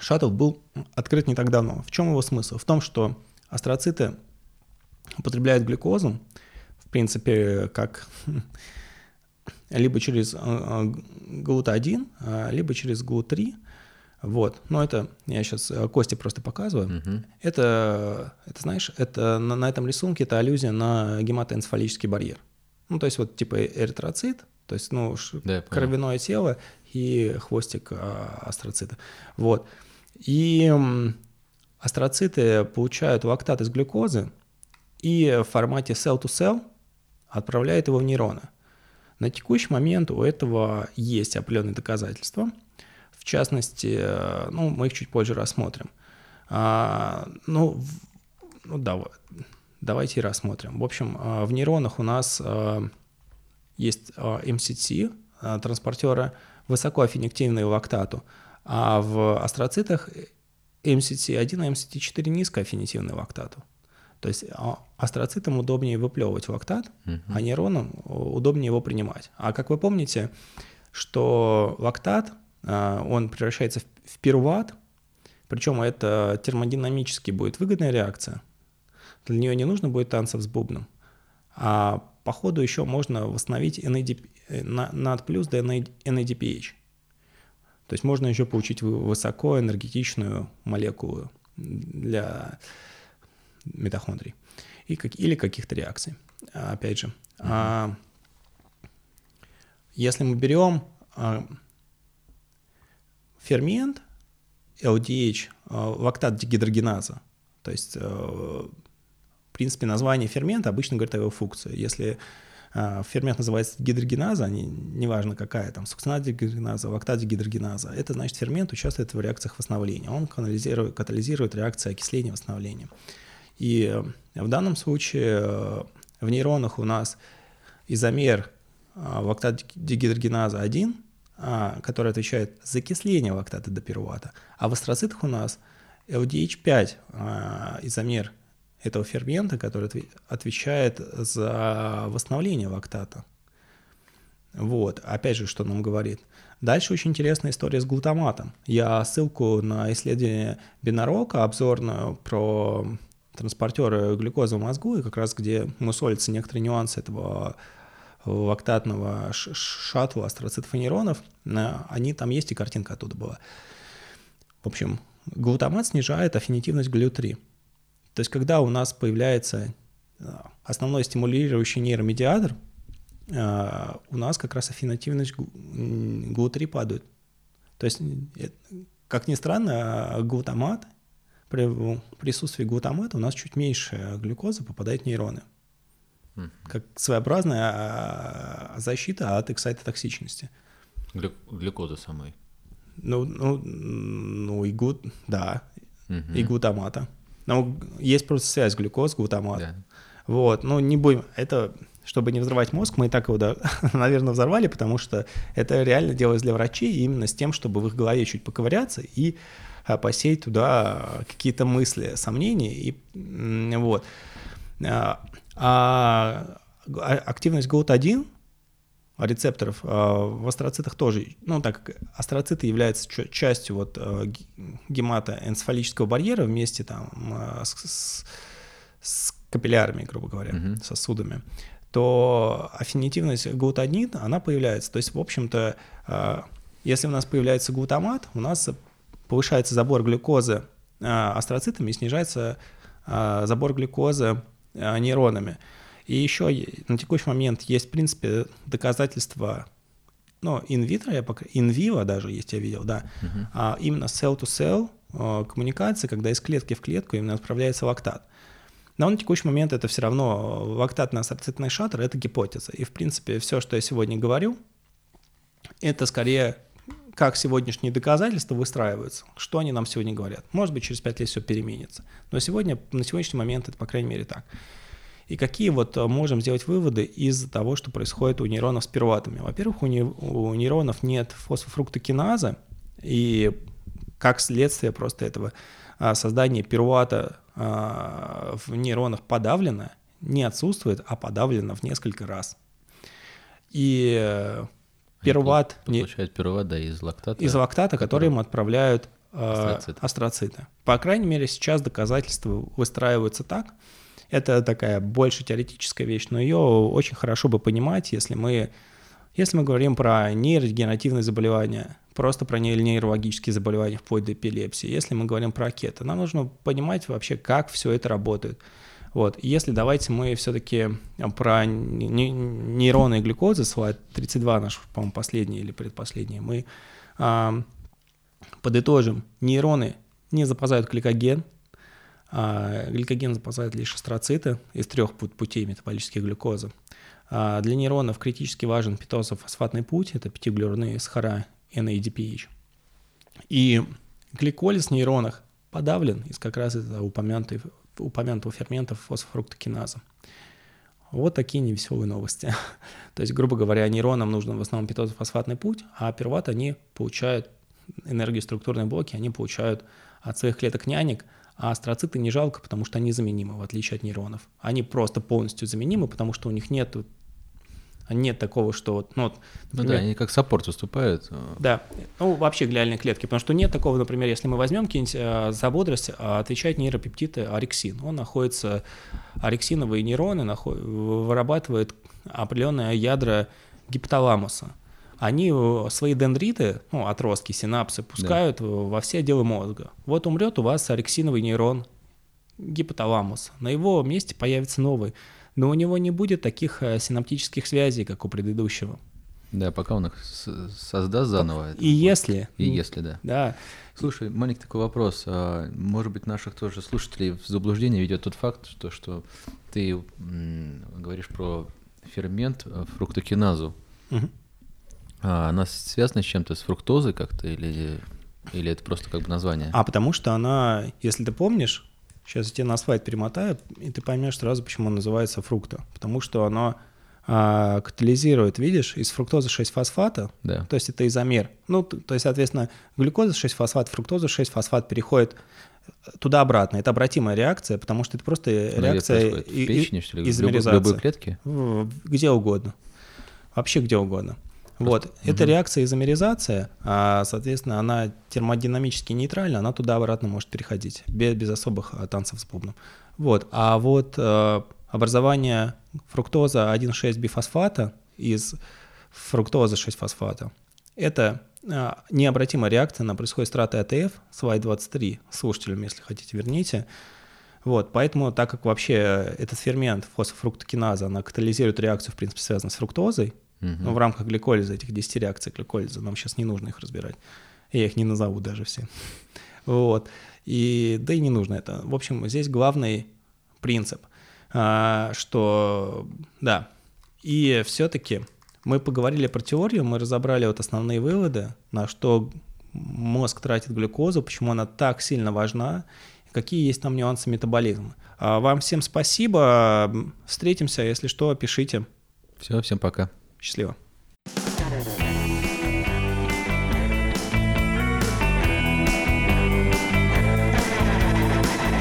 Speaker 1: шаттл был открыт не так давно. В чем его смысл? В том, что астроциты употребляют глюкозу, в принципе, как <laughs> либо через GLUT1, э, э, либо через GLUT3, вот, но это я сейчас э, Кости просто показываю. Угу. Это, это, знаешь, это на, на этом рисунке это аллюзия на гематоэнцефалический барьер. Ну, то есть вот типа эритроцит, то есть, ну, да, кровяное тело и хвостик а, астроцита. Вот. И астроциты получают лактат из глюкозы и в формате cell-to-cell отправляют его в нейроны. На текущий момент у этого есть определенные доказательства – частности, э, ну, мы их чуть позже рассмотрим. А, ну, ну да, давайте и рассмотрим. В общем, э, в нейронах у нас э, есть MCT, транспортеры высокоаффинитивные лактату, а в астроцитах MCT1 и MCT4 низкоаффинитивные лактату. То есть астроцитам удобнее выплевывать лактат, uh-huh. а нейронам удобнее его принимать. А как вы помните, что лактат, он превращается в пируват, причем это термодинамически будет выгодная реакция. Для нее не нужно будет танцев с бубном. А по ходу еще можно восстановить NAD, NAD плюс до NADPH. То есть можно еще получить высокоэнергетичную молекулу для митохондрий и как, или каких-то реакций. Опять же, mm-hmm. а, если мы берем а, фермент, LDH, э, лактат дегидрогеназа. То есть, э, в принципе, название фермента обычно говорит о его функции. Если э, фермент называется гидрогеназа, не, неважно какая, там, сукцинат-дегидрогеназа, лактат-дегидрогеназа, это значит фермент участвует в реакциях восстановления. Он катализирует, катализирует реакции окисления восстановления. И в данном случае в нейронах у нас изомер лактат-дегидрогеназа 1 а, который отвечает за окисление лактата до пирувата. А в астроцитах у нас LDH5 а, изомер этого фермента, который отвечает за восстановление лактата. Вот, опять же, что нам говорит. Дальше очень интересная история с глутаматом. Я ссылку на исследование Бенарока, обзорную про транспортеры глюкозы в мозгу, и как раз где мусолятся некоторые нюансы этого лактатного шаттла нейронов, они там есть, и картинка оттуда была. В общем, глутамат снижает аффинитивность глю-3. То есть, когда у нас появляется а, основной стимулирующий нейромедиатор, а, у нас как раз аффинитивность глу-3 падает. То есть, э, как ни странно, глутамат, при присутствии глутамата у нас чуть меньше глюкозы попадает в нейроны как своеобразная а, защита от эксайтотоксичности.
Speaker 2: Глю, глюкоза самой.
Speaker 1: Ну, ну, ну и гуд, да, угу. и глутамата. Но есть просто связь глюкоз, глутамат. Да. Вот, ну не будем, это, чтобы не взрывать мозг, мы и так его, да, <laughs> наверное, взорвали, потому что это реально делалось для врачей именно с тем, чтобы в их голове чуть поковыряться и а, посеять туда какие-то мысли, сомнения, и вот. А, а, а активность GOT1 рецепторов а, в астроцитах тоже, ну так как астроциты являются частью вот а, гематоэнцефалического барьера вместе там с, с, с капиллярами, грубо говоря, uh-huh. сосудами, то аффинитивность GOT1, она появляется. То есть, в общем-то, если у нас появляется глутамат, у нас повышается забор глюкозы астроцитами и снижается забор глюкозы нейронами. И еще на текущий момент есть, в принципе, доказательства, ну, инвитро, я пока, инвиво даже есть, я видел, да, uh-huh. а именно cell-to-cell э, коммуникация, когда из клетки в клетку именно отправляется лактат. Но на текущий момент это все равно лактатно-астроцитный шаттер – это гипотеза. И, в принципе, все, что я сегодня говорю, это скорее как сегодняшние доказательства выстраиваются, что они нам сегодня говорят. Может быть, через пять лет все переменится. Но сегодня, на сегодняшний момент это, по крайней мере, так. И какие вот э, можем сделать выводы из того, что происходит у нейронов с пируватами? Во-первых, у, не, у нейронов нет фосфофруктокиназа, и как следствие просто этого а, создание пирувата а, в нейронах подавлено, не отсутствует, а подавлено в несколько раз. И э, перват...
Speaker 2: Получают перват, да, из лактата.
Speaker 1: Из лактата, который им отправляют э, астроциты. По крайней мере, сейчас доказательства выстраиваются так. Это такая больше теоретическая вещь, но ее очень хорошо бы понимать, если мы, если мы говорим про нейродегенеративные заболевания, просто про нейрологические заболевания вплоть до эпилепсии. Если мы говорим про кеты, нам нужно понимать вообще, как все это работает. Вот. Если давайте мы все-таки э, про нейроны и глюкозы, слайд 32 наш, по-моему, последний или предпоследний, мы а, подытожим. Нейроны не запасают гликоген, а, гликоген запасает лишь астроциты из трех путей метаболической глюкозы. А для нейронов критически важен питозофосфатный путь, это пятиглюрные сахара NADPH. И гликолиз в нейронах подавлен из как раз из упомянутой упомянутого фермента фосфофруктокиназа. Вот такие невеселые новости. <laughs> То есть, грубо говоря, нейронам нужен в основном питозофосфатный путь, а перват они получают энергию структурные блоки, они получают от своих клеток нянек, а астроциты не жалко, потому что они заменимы, в отличие от нейронов. Они просто полностью заменимы, потому что у них нет нет такого, что вот, ну, вот,
Speaker 2: например, ну да, они как саппорт выступают.
Speaker 1: Да, ну вообще глиальные клетки, потому что нет такого, например, если мы возьмем какие-нибудь э, за бодрость, а, отвечает нейропептид орексин. Он находится, орексиновые нейроны наход, вырабатывают определенные ядра гипоталамуса. Они э, свои дендриты, ну, отростки, синапсы пускают да. во все отделы мозга. Вот умрет у вас орексиновый нейрон гипоталамус. На его месте появится новый но у него не будет таких э, синаптических связей, как у предыдущего.
Speaker 2: Да, пока он их создаст заново.
Speaker 1: И если.
Speaker 2: И если, да.
Speaker 1: Да.
Speaker 2: Слушай, маленький такой вопрос. А, может быть, наших тоже слушателей в заблуждение ведет тот факт, что, что ты говоришь про фермент э, фруктокиназу. Угу. А она связана с чем-то, с фруктозой как-то, или, или это просто как бы название?
Speaker 1: А потому что она, если ты помнишь, Сейчас я тебе на слайд перемотаю, и ты поймешь сразу, почему он называется фрукта. Потому что оно а, катализирует, видишь, из фруктозы 6-фосфата,
Speaker 2: да.
Speaker 1: то есть это изомер. Ну, то, то есть, соответственно, глюкоза 6-фосфат, фруктоза 6-фосфат переходит туда-обратно. Это обратимая реакция, потому что это просто Но реакция
Speaker 2: в печени, что ли? изомеризации. В любой клетке?
Speaker 1: Где угодно. Вообще где угодно. Вот, угу. это реакция изомеризация, а, соответственно, она термодинамически нейтральна, она туда-обратно может переходить, без, без особых а, танцев с бубном. Вот, а вот а, образование фруктоза 1,6-бифосфата из фруктозы 6-фосфата, это а, необратимая реакция, она происходит с тратой АТФ, слайд 23, слушателям, если хотите, верните. Вот, поэтому, так как вообще этот фермент фосфофруктокиназа, она катализирует реакцию, в принципе, связанную с фруктозой, Угу. Ну, в рамках гликолиза, этих 10 реакций гликолиза, нам сейчас не нужно их разбирать. Я их не назову даже все. <laughs> Вот. И, да и не нужно это. В общем, здесь главный принцип, а, что, да, и все-таки мы поговорили про теорию, мы разобрали вот основные выводы, на что мозг тратит глюкозу, почему она так сильно важна, какие есть там нюансы метаболизма. А вам всем спасибо, встретимся, если что, пишите.
Speaker 2: Все, всем пока.
Speaker 1: Счастливо.